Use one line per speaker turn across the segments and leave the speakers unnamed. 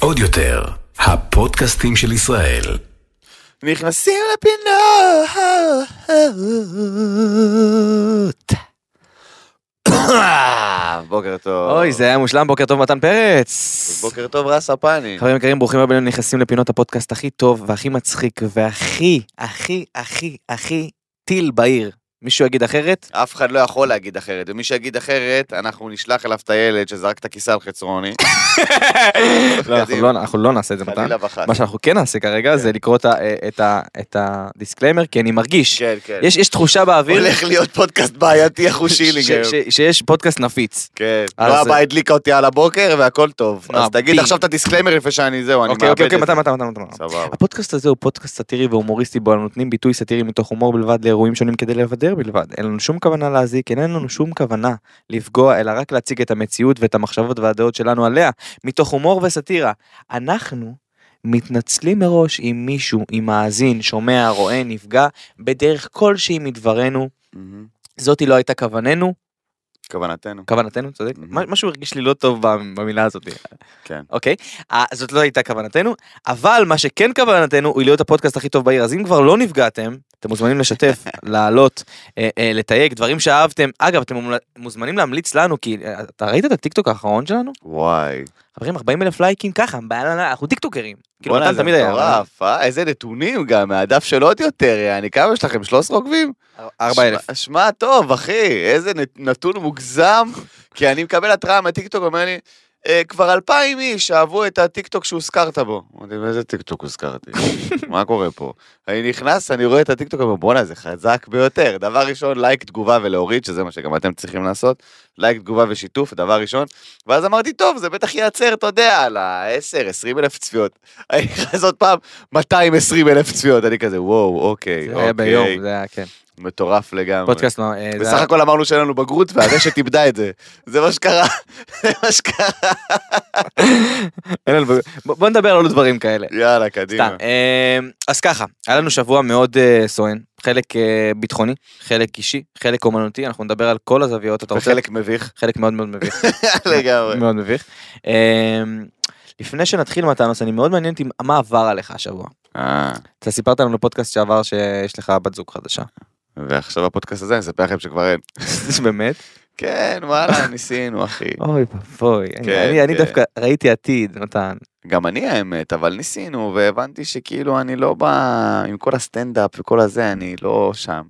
עוד יותר, הפודקאסטים של ישראל.
נכנסים לפינות. בוקר טוב.
אוי, זה היה מושלם, בוקר טוב מתן פרץ.
בוקר טוב רס הפני.
חברים יקרים, ברוכים הבאים נכנסים לפינות הפודקאסט הכי טוב והכי מצחיק והכי, הכי, הכי, הכי טיל בעיר. מישהו יגיד אחרת?
אף אחד לא יכול להגיד אחרת, ומי שיגיד אחרת, אנחנו נשלח אליו את הילד שזרק את הכיסא על חצרוני.
לא, אנחנו לא- אנחנו לא נעשה את זה מתן.
חלילה וחס.
מה שאנחנו כן נעשה כרגע זה לקרוא את ה- את ה- את ה disclaimer, כי אני מרגיש,
כן, כן.
יש יש תחושה באוויר
הולך להיות פודקאסט בעייתי
ש-
היום.
ש- שיש פודקאסט נפיץ.
כן.
אז-
נועה באה הדליקה אותי על הבוקר והכל טוב.
נועה
אז תגיד. עכשיו את ה disclaimer לפני שאני זהו, אני
אוקיי,
מאבד
אוקיי, אוקיי,
את
מתן,
זה.
מתן, מתן, מתן.
סבבה.
הפודקאסט הזה הוא פודקאסט סאטירי והומוריסטי בו אנו נותנים ביטוי סאטירי מתוך הומור בלבד לאירועים שונים כדי לבדר בלבד. אין לנו שום כוונה להזיק, אין לנו שום כוונה לפגוע, אלא רק להציג את המציאות ואת המחשבות והדעות שלנו עליה, מתוך הומור וסאטירה. אנחנו מתנצלים מראש אם מישהו, אם מאזין, שומע, רואה, נפגע, בדרך כלשהי מדברנו.
מהמם.
זאתי לא הייתה כווננו,
כוונתנו.
כוונתנו, צודק? מה- משהו הרגיש לי לא טוב במילה הזאת.
כן.
אוקיי? אה, זאת לא הייתה כוונתנו, אבל מה שכן כוונתנו הוא להיות הפודקאסט הכי טוב בעיר, אז אם כבר לא נפגעתם, אתם מוזמנים לשתף, לעלות, אה, אה, לתייג דברים שאהבתם. אגב, אתם מוזמנים להמליץ לנו, כי אה, אתה ראית את הטיקטוק האחרון שלנו?
וואי.
חברים, 40 אלף לייקים ככה, אנחנו טיקטוקרים. כאילו, מתן
זה
תמיד היה.
מטורף, אה? איזה נתונים גם, מהדף של עוד יותר, יעני, כמה יש לכם? 13 עוקבים?
4 אלף.
שמע- טוב, אחי, איזה נת- נתון מוגזם, כי אני מקבל התראה מהטיקטוק, אומר לי, "אה, כבר אלפיים איש אהבו את הטיקטוק שהוזכרת בו. אמרתי, באיזה טיקטוק הוזכרתי? מה קורה פה? אני נכנס, אני רואה את הטיקטוק, אומר, בואנה, זה חזק ביותר. דבר ראשון, לייק, תגובה ולהוריד, שזה מה שגם אתם צריכים לעשות. לייק, תגובה ושיתוף, דבר ראשון. ואז אמרתי, טוב, זה בטח ייעצר, אתה יודע, על ה-10, 20 אלף צפיות. אני נכנס עוד פעם, 220 אלף צפיות. אני כזה, וואו, אוקיי,
זה היה ביום,
אוקיי.
זה היה, כן.
מטורף לגמרי.
פודקאסט, לא,
בסך הכל אמרנו שאין לנו בגרות והרשת איבדה את זה. זה מה שקרה. זה מה שקרה.
אין לנו- בוא בוא נדבר על עוד דברים כאלה.
יאללה, קדימה.
סתם, אה, אז ככה, היה לנו שבוע מאוד אה, סואן, חלק ביטחוני, חלק אישי, חלק אומנותי, אנחנו נדבר על כל הזוויות, אתה רוצה?
וחלק מביך
חלק מאוד מאוד מביך,
לגמרי.
מאוד מביך. לפני שנתחיל מתנוס, אני מאוד מעניין אותי מה עבר עליך השבוע. אתה סיפרת לנו בפודקאסט שעבר שיש לך בת זוג חדשה.
ועכשיו בפודקאסט הזה אני אספר לכם שכבר אין.
באמת?
כן, וואלה, ניסינו, אחי.
אוי ואבוי, אני-
כן,
אני
כן.
דווקא ראיתי עתיד, מתן.
גם אני האמת, אבל ניסינו, והבנתי שכאילו אני לא בא עם כל הסטנדאפ וכל הזה, אני לא שם.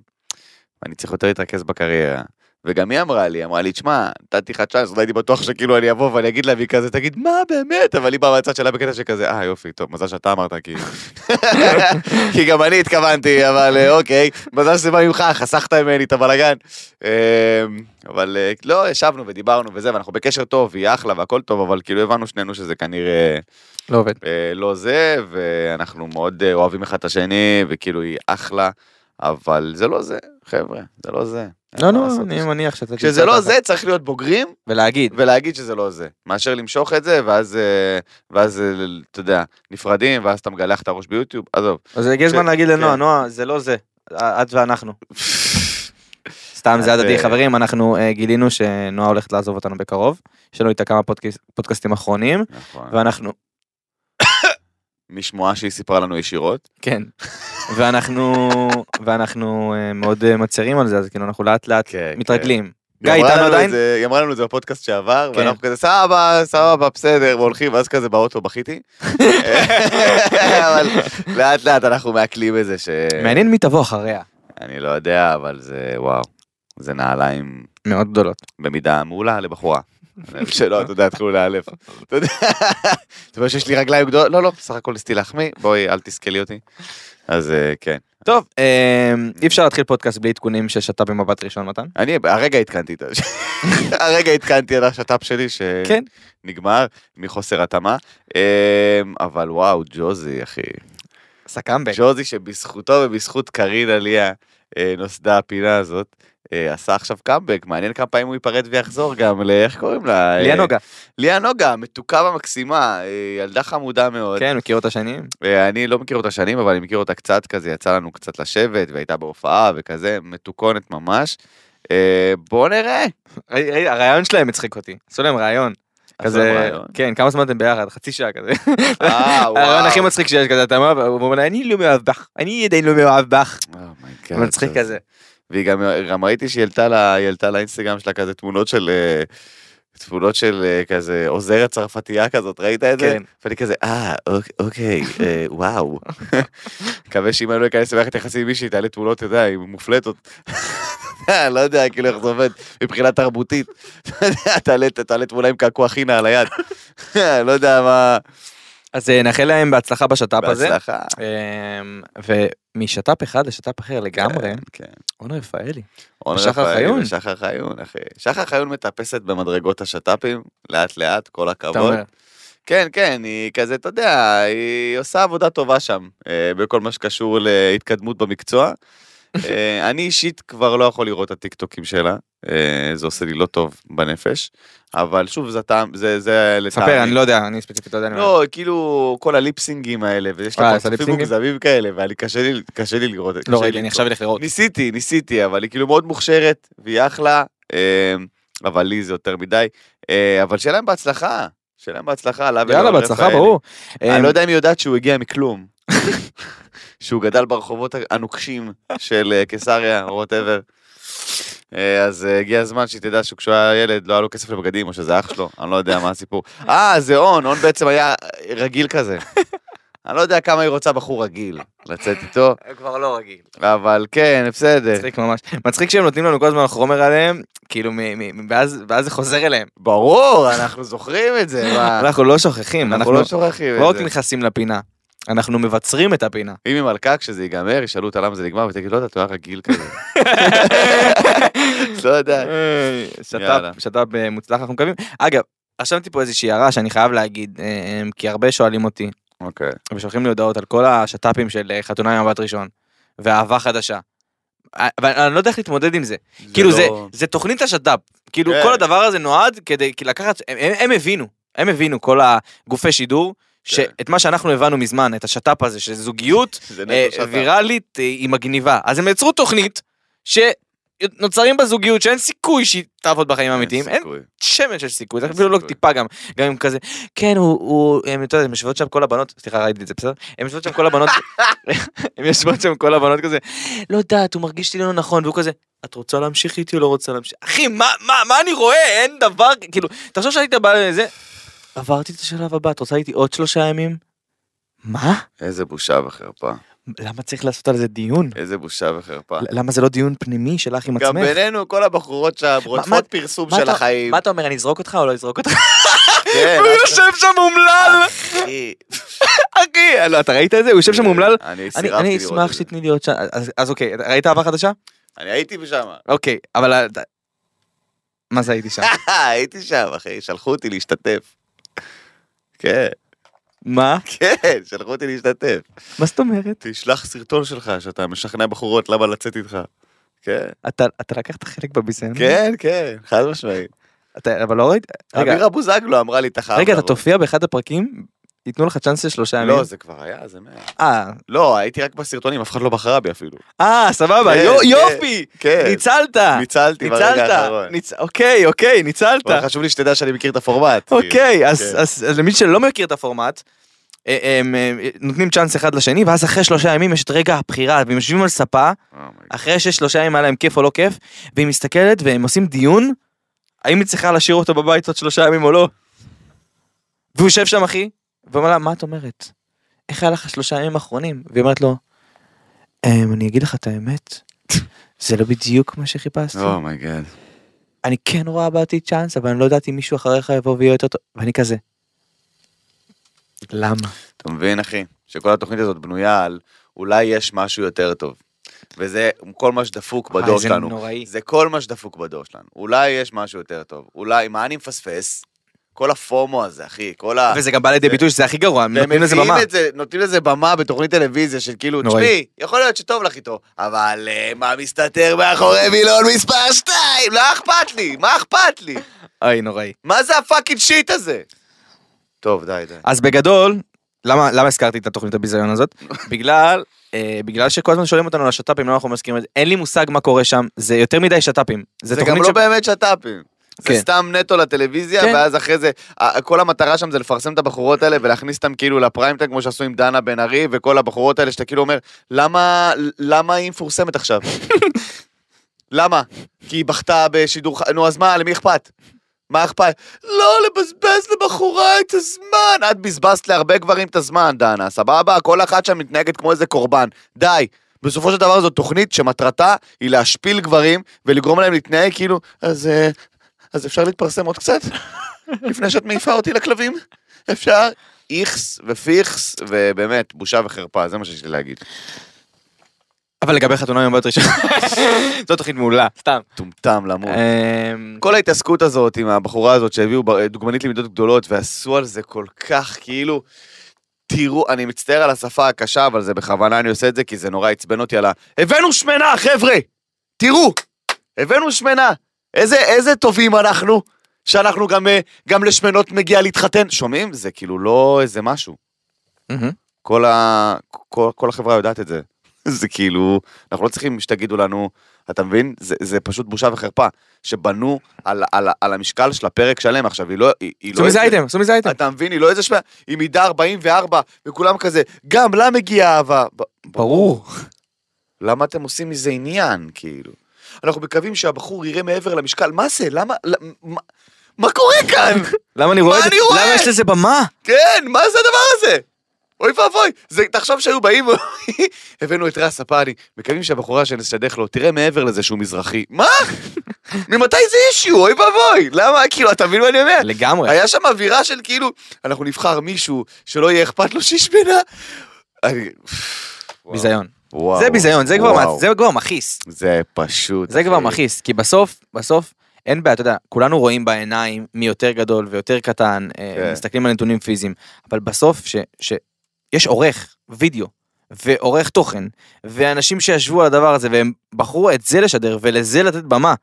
אני צריך יותר להתרכז בקריירה. וגם היא אמרה לי, אמרה לי, תשמע, נתתי לך צ'אנס, לא הייתי בטוח שכאילו אני אבוא ואני אגיד לה, והיא כזה, תגיד, מה באמת? אבל היא באה מהצד שלה בקטע שכזה, אה יופי, טוב, מזל שאתה אמרת, כי... כי גם אני התכוונתי, אבל אה, אוקיי, מזל שזה בא ממך, חסכת ממני את הבלאגן. אה, אבל אה, לא, ישבנו ודיברנו וזה, ואנחנו בקשר טוב, היא אחלה והכל טוב, אבל כאילו הבנו שנינו שזה כנראה...
לא עובד.
אה, לא זה, ואנחנו מאוד אוהבים אחד את השני, וכאילו היא אחלה, אבל זה לא זה, חבר'ה, זה לא זה.
לא, לא. אני מניח שאתה...
כשזה לא. זה, צריך להיות בוגרים
ולהגיד.
ולהגיד שזה לא זה. מאשר למשוך את זה, ואז, אה, ואז, אה, אתה יודע, נפרדים, ואז אתה מגלח את הראש ביוטיוב, עזוב.
אז הגיע הזמן להגיד לנועה,
כן.
נועה, זה לא זה, את ואנחנו. סתם זה הדדי
אה,
חברים אנחנו אה, גילינו שנועה הולכת לעזוב אותנו בקרוב יש לנו איתה כמה פודקאסט- פודקאסטים אחרונים
נכון.
ואנחנו
משמועה שהיא סיפרה לנו ישירות.
כן ואנחנו ואנחנו אה, מאוד אה, מצרים על זה אז כאילו אנחנו לאט לאט
כן,
מתרגלים.
היא
גיא איתנו עדיין?
זה- היא אמרה לנו את זה בפודקאסט שעבר,
כן.
ואנחנו כזה סבבה, סבבה, בסדר, והולכים, ואז כזה באוטו בכיתי. אבל לאט לאט אנחנו מעכלים את זה ש...
מעניין מי תבוא אחריה
אני לא יודע, אבל זה וואו. זה נעליים
מאוד גדולות.
במידה מעולה לבחורה. שלא, אתה יודע, התחילו לאלף. אתה יודע, אתה יודע שיש לי רגליים גדולות? לא, לא, בסך הכל ניסיתי להחמיא, בואי, אל תסכלי אותי. אז אה, כן.
טוב אה, אי אפשר להתחיל פודקאסט בלי עדכונים ששתה במבט ראשון מתן.
אני הרגע עדכנתי את ה... הרגע עדכנתי על השת"פ שלי
כן.
שנגמר מחוסר התאמה. אה, אבל וואו, ג'וזי, אחי.
עשה קאמבק.
ג'וזי שבזכותו ובזכות קארין עליה נוסדה הפינה הזאת. אה, עשה עכשיו קאמבק, מעניין כמה פעמים הוא ייפרד ויחזור גם ל... איך קוראים לה?
ליה
אה,
נוגה.
ליה נוגה, המתוקה והמקסימה, אה, ילדה חמודה מאוד.
כן מכיר אותה שנים.
אני לא מכיר אותה שנים, אבל אני מכיר אותה קצת כזה, יצא לנו קצת לשבת, והייתה בהופעה וכזה, מתוקונת ממש. בוא נראה.
הרעיון שלהם הצחיק אותי. עשו להם רעיון. כזה. כן, כמה זמן אתם ביחד? חצי שעה כזה. הרעיון הכי. מצחיק שיש כזה, אתה אומר, אני לא מאוהב בך, אני עדיין לא מאוהב בך.
oh my god,
מצחיק
זה-
כזה.
והיא גם, גם ראיתי שהיא העלתה לה- היא העלתה לאינסטגרם שלה כזה תמונות של, אה, תמונות של אה, כזה עוזרת צרפתייה כזאת, ראית את זה?
כן.
ואני כזה, אה, אוק- אוקיי, אה, וואו. מקווה שאם אני לא אכנס למערכת יחסים עם מישהי, תעלה תמונות, אתה יודע, היא מופלטות. לא יודע, כאילו איך זה עובד מבחינה תרבותית. תעלה תמונה עם קעקוע חינה על היד. לא יודע מה...
אז אה, נאחל להם בהצלחה בשת"פ הזה.
בהצלחה.
אמ, ומשת"פ אחד לשת"פ אחר לגמרי,
כן, כן.
אורנה רפאלי. ושחר
רפאלי. ושחר חיון, אחי. שחר חיון מטפסת במדרגות השת"פים, לאט לאט, כל הכבוד. כן, כן, היא כזה, אתה יודע, היא עושה עבודה טובה שם, אה, בכל מה שקשור להתקדמות במקצוע. אה, אני אישית כבר לא יכול לראות את הטיקטוקים שלה, אה, זה עושה לי לא טוב בנפש, אבל שוב, זה טעם, זה, זה לטעמי.
ספר, אני לא יודע, אני ספציפית לא יודע.
לא, כאילו, כל הליפסינגים האלה, ויש
אה,
לה
עושה
פרצופים? מוגזמים כאלה, ואני קשה לי, קשה לי לראות.
לא ראיתי, אני. עכשיו אלך לראות.
ניסיתי, ניסיתי, אבל היא כאילו מאוד מוכשרת, והיא אחלה, אה, אבל לי זה יותר מדי. אה, אבל שיהיה להם בהצלחה, שיהיה להם בהצלחה, לה
יאללה, בהצלחה. ברור.
אני לא יודע אם היא יודעת שהוא הגיע מכלום. שהוא גדל ברחובות הנוקשים של אה, קיסריה, או whatever. אז אה, הגיע הזמן שהיא תדע שכשהוא היה ילד לא היה לו כסף לבגדים, או שזה אח שלו, אני לא יודע מה הסיפור. אה, זה און, און בעצם היה רגיל כזה. אני לא יודע כמה היא רוצה בחור רגיל לצאת איתו,
כבר לא רגיל.
אבל כן, בסדר.
מצחיק ממש. מצחיק שהם נותנים לנו כל הזמן חומר עליהם, כאילו, מ- מ- ואז זה חוזר אליהם.
ברור, אנחנו זוכרים את זה?
אנחנו לא שוכחים,
אנחנו
אנחנו
לא שוכחים
לא
את
רק
זה.
נכנסים לפינה, אנחנו מבצרים את הפינה.
אם היא מלכה, כשזה ייגמר, ישאלו אותה למה זה נגמר, ותגיד, לא יודע, אתה היה רגיל כזה. לא יודע. יאללה.
שת"פ, שת"פ אה, מוצלח אנחנו מקווים. אגב, רשמתי פה איזושהי הערה שאני חייב להגיד, אה, אה, כי הרבה שואלים אותי,
אוקיי.
ושולחים לי הודעות על כל השת"פים של אה, חתונה עם מבט ראשון, ואהבה חדשה. אה, אבל אני לא יודע איך להתמודד עם זה. כאילו זה,
לא-
זה תוכנית השת"פ. כאילו
כן.
כל הדבר הזה נועד כדי לקחת, הם, הם, הם הבינו, הם הבינו כל הגופי שידור. שאת מה שאנחנו הבנו מזמן, את השת"פ הזה, של זוגיות
זה
אה,
נטו שת"פ.
ויראלית אה, היא מגניבה. אז הם יצרו תוכנית שנוצרים בזוגיות שאין סיכוי שהיא תעבוד בחיים האמיתיים, אין. שמץ של סיכוי, זה אפילו לא. טיפה גם, גם אם כזה, כן הוא, הוא, הם, אתה יודע, הם יושבות שם כל הבנות, סליחה ראיתי את זה בסדר? הם יושבות שם כל הבנות, הם יושבות שם כל הבנות כזה, לא יודעת, הוא מרגיש לי לא נכון, והוא כזה, את רוצה להמשיך איתי או לא רוצה להמשיך? אחי, מה, מה, מה אני רואה? אין דבר, כאילו, תחשוב שהיית בא לזה, עברתי את השלב הבא, את רוצה איתי עוד שלושה ימים? מה?
איזה בושה וחרפה.
למה צריך לעשות על זה דיון?
איזה בושה וחרפה.
למה זה לא דיון פנימי שלך עם
גם
עצמך?
בינינו, כל הבחורות שם רודפות פרסום של החיים.
מה אתה אומר, אני אזרוק אותך או לא אזרוק אותך?
כן,
הוא יושב שם אומלל!
אחי.
אחי, לא, אתה ראית את זה? הוא יושב שם אומלל?
אני
אני
סירבתי
אני
לראות
אשמח
את זה.
שתתני לי עוד שעה. אז- אז אוקיי, ראית אהבה חדשה?
אני הייתי שם.
אוקיי, אבל... מה זה הייתי שם?
הייתי שם, אחי, שלחו אותי להשתתף. כן,
מה?
כן, שלחו אותי להשתתף.
מה זאת אומרת?
תשלח סרטון שלך שאתה משכנע בחורות למה לצאת איתך. כן,
אתה אתה לקחת חלק בביזיון?
כן, כן, חד משמעית.
אתה- אבל לא ראית? רגע,
אמירה בוזגלו אמרה לי, אתה חייב
רגע, אתה
לבוא."
תופיע באחד הפרקים? ייתנו לך צ'אנס של שלושה ימים?
לא, זה כבר היה, זה מאה.
אה,
לא, הייתי רק בסרטונים, אף אחד לא בחרה בי אפילו.
אה, סבבה,
כן,
יו-
כן.
יופי!
כן,
ניצלת!
ניצלתי ברגע! האחרון.
ניצ- אוקיי, אוקיי, ניצלת.
אבל חשוב לי שתדע שאני מכיר את הפורמט.
אוקיי, אז,
כן.
אז, אז למי שלא מכיר את הפורמט, אה, הם, אה, נותנים צ'אנס אחד לשני, ואז אחרי שלושה ימים יש את רגע הבחירה, והם יושבים על ספה,
Oh
אחרי שיש שלושה ימים היה להם כיף או לא כיף, והיא מסתכלת והם עושים דיון, האם היא צריכה להשאיר אותו בבית עוד שלושה ימים או לא. והוא יושב שם אחי, ואומר לה, מה את אומרת? איך היה לך שלושה ימים האחרונים? והיא אומרת לו, "אמ, אני אגיד לך את האמת, זה לא בדיוק מה שחיפשתי.
Oh my god.
אני כן רואה בעתיד צ'אנס, אבל אני לא יודעת אם מישהו אחריך יבוא ויהיה יותר טוב, ואני כזה. למה?
אתה מבין, אחי? שכל התוכנית הזאת בנויה על אולי יש משהו יותר טוב. וזה כל מה שדפוק בדור
זה
שלנו.
נוראי.
זה כל מה שדפוק בדור שלנו. אולי יש משהו יותר טוב. אולי, מה אני מפספס? כל ה FOMO הזה, אחי. כל ה...
וזה גם בא לידי ביטוי שזה הכי גרוע, נותנים לזה במה.
זה, נותנים לזה במה בתוכנית טלוויזיה של כאילו. תשמעי, יכול להיות שטוב לך איתו, אבל אה, מה מסתתר מאחורי וילון מספר 2? לא אכפת לי, מה אכפת לי?
אוי, נוראי.
מה זה ה fucking shit הזה? טוב, די, די.
אז בגדול, למה למה הזכרתי את התוכנית הביזיון הזאת? בגלל... אה, בגלל שכל הזמן שואלים אותנו על השת"פים, למה אנחנו מסכימים זה, אין לי מושג מה קורה שם, זה יותר מדי שת"פים.
זה גם לא באמת שת"פים. זה
כן.
סתם נטו לטלוויזיה,
כן.
ואז אחרי זה, כל המטרה שם זה לפרסם את הבחורות האלה ולהכניס אותם כאילו לפריים טיים, כמו שעשו עם דנה בן ארי, וכל הבחורות האלה שאתה כאילו אומר, למה, למה היא מפורסמת עכשיו? למה? כי היא בכתה בשידור, נו אז מה, למי אכפת? מה אכפת? לא לבזבז לבחורה את הזמן. את בזבזת להרבה גברים את הזמן, דנה, סבבה? כל אחת שם מתנהגת כמו איזה קורבן. די. בסופו של דבר זו תוכנית שמטרתה היא להשפיל גברים ולגרום להם להתנהג כאילו, אז, אה, אז אפשר להתפרסם עוד קצת? לפני שאת מעיפה אותי לכלבים? אפשר? איכס ופיכס, ובאמת, בושה וחרפה, זה מה שיש לי להגיד.
אבל לגבי חתונה עם הבת ראשונה, זו תוכנית מעולה, סתם.
טומטם למות.
אמ,
כל ההתעסקות הזאת עם הבחורה הזאת שהביאו דוגמנית למידות גדולות ועשו על זה כל כך כאילו, תראו, אני מצטער על השפה הקשה, אבל זה בכוונה אני עושה את זה כי זה נורא עצבן אותי על ה... הבאנו שמנה, חבר'ה! תראו! הבאנו שמנה! איזה, איזה טובים אנחנו, שאנחנו גם, אה, גם לשמנות מגיע להתחתן. שומעים? זה כאילו לא איזה משהו.
מהמם.
כל, ה... כל, כל החברה יודעת את זה. זה כאילו, אנחנו לא צריכים שתגידו לנו, אתה מבין? זה, זה פשוט בושה וחרפה. שבנו על, על, על המשקל של הפרק שלם עכשיו, היא לא... היא, היא לא
מזה אייטם, עשו מזה אייטם.
אתה מבין? היא לא איזה שמע... היא מידה 44, וכולם כזה, גם לה מגיעה אהבה.
ברור.
למה אתם עושים מזה עניין, כאילו? אנחנו מקווים שהבחור יראה מעבר למשקל. מה זה? למה? למ- מה, מה קורה כאן?
למה אני רואה את זה? למה יש לזה במה?
כן, מה זה הדבר הזה? אוי ואבוי, זה, תחשוב שהיו באים, הבאנו את רס הפאני, מקווים שהבחורה שנשדך לו, תראה מעבר לזה שהוא מזרחי. מה? ממתי זה אישיו? אוי ואבוי. למה? כאילו, אתה מבין מה אני אומר?
לגמרי.
היה שם אווירה של כאילו, אנחנו נבחר מישהו שלא יהיה אכפת לו שישמנה. אני...
ביזיון.
וואו,
זה ביזיון, זה כבר זה כבר מכעיס.
זה פשוט.
זה כבר
אחי.
מכעיס, כי בסוף, בסוף, אין בעיה, אתה יודע, כולנו רואים בעיניים מי יותר גדול ויותר קטן, אה,
כן.
מסתכלים על נתונים פיזיים, אבל בסוף, ש- שיש עורך וידאו ועורך תוכן, ואנשים שישבו על הדבר הזה והם בחרו את זה לשדר ולזה לתת במה.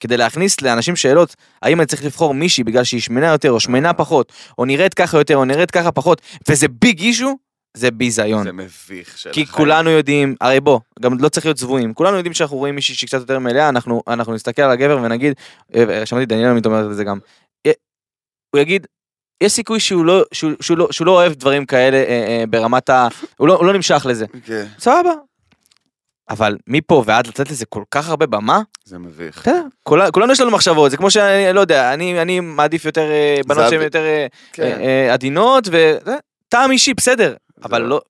כדי להכניס לאנשים שאלות, האם אני צריך לבחור מישהי בגלל שהיא שמנה יותר או שמנה פחות, או נראית ככה יותר או נראית ככה פחות, וזה ביג אישו, זה ביזיון.
זה מביך של
כי
החיים.
כולנו יודעים, הרי בוא, גם לא צריך להיות צבועים, כולנו יודעים שאנחנו רואים מישהי שהיא קצת יותר מלאה, אנחנו, אנחנו נסתכל על הגבר ונגיד, אה, שמעתי דניאל עמית אומרת את זה גם, אה, הוא יגיד, יש סיכוי שהוא לא, שהוא, שהוא לא, שהוא לא אוהב דברים כאלה אה, אה, ברמת ה... הוא לא, הוא לא נמשך לזה.
כן,
סבבה. אבל מפה ועד לתת לזה כל כך הרבה במה,
זה מביך.
בסדר, כול- כולנו יש לנו מחשבות, זה כמו שאני, לא יודע, אני, אני מעדיף יותר אה, בנות שהן יותר אה,
כן.
אה, אה, עדינות, וטעם אישי, בסדר, אבל לא...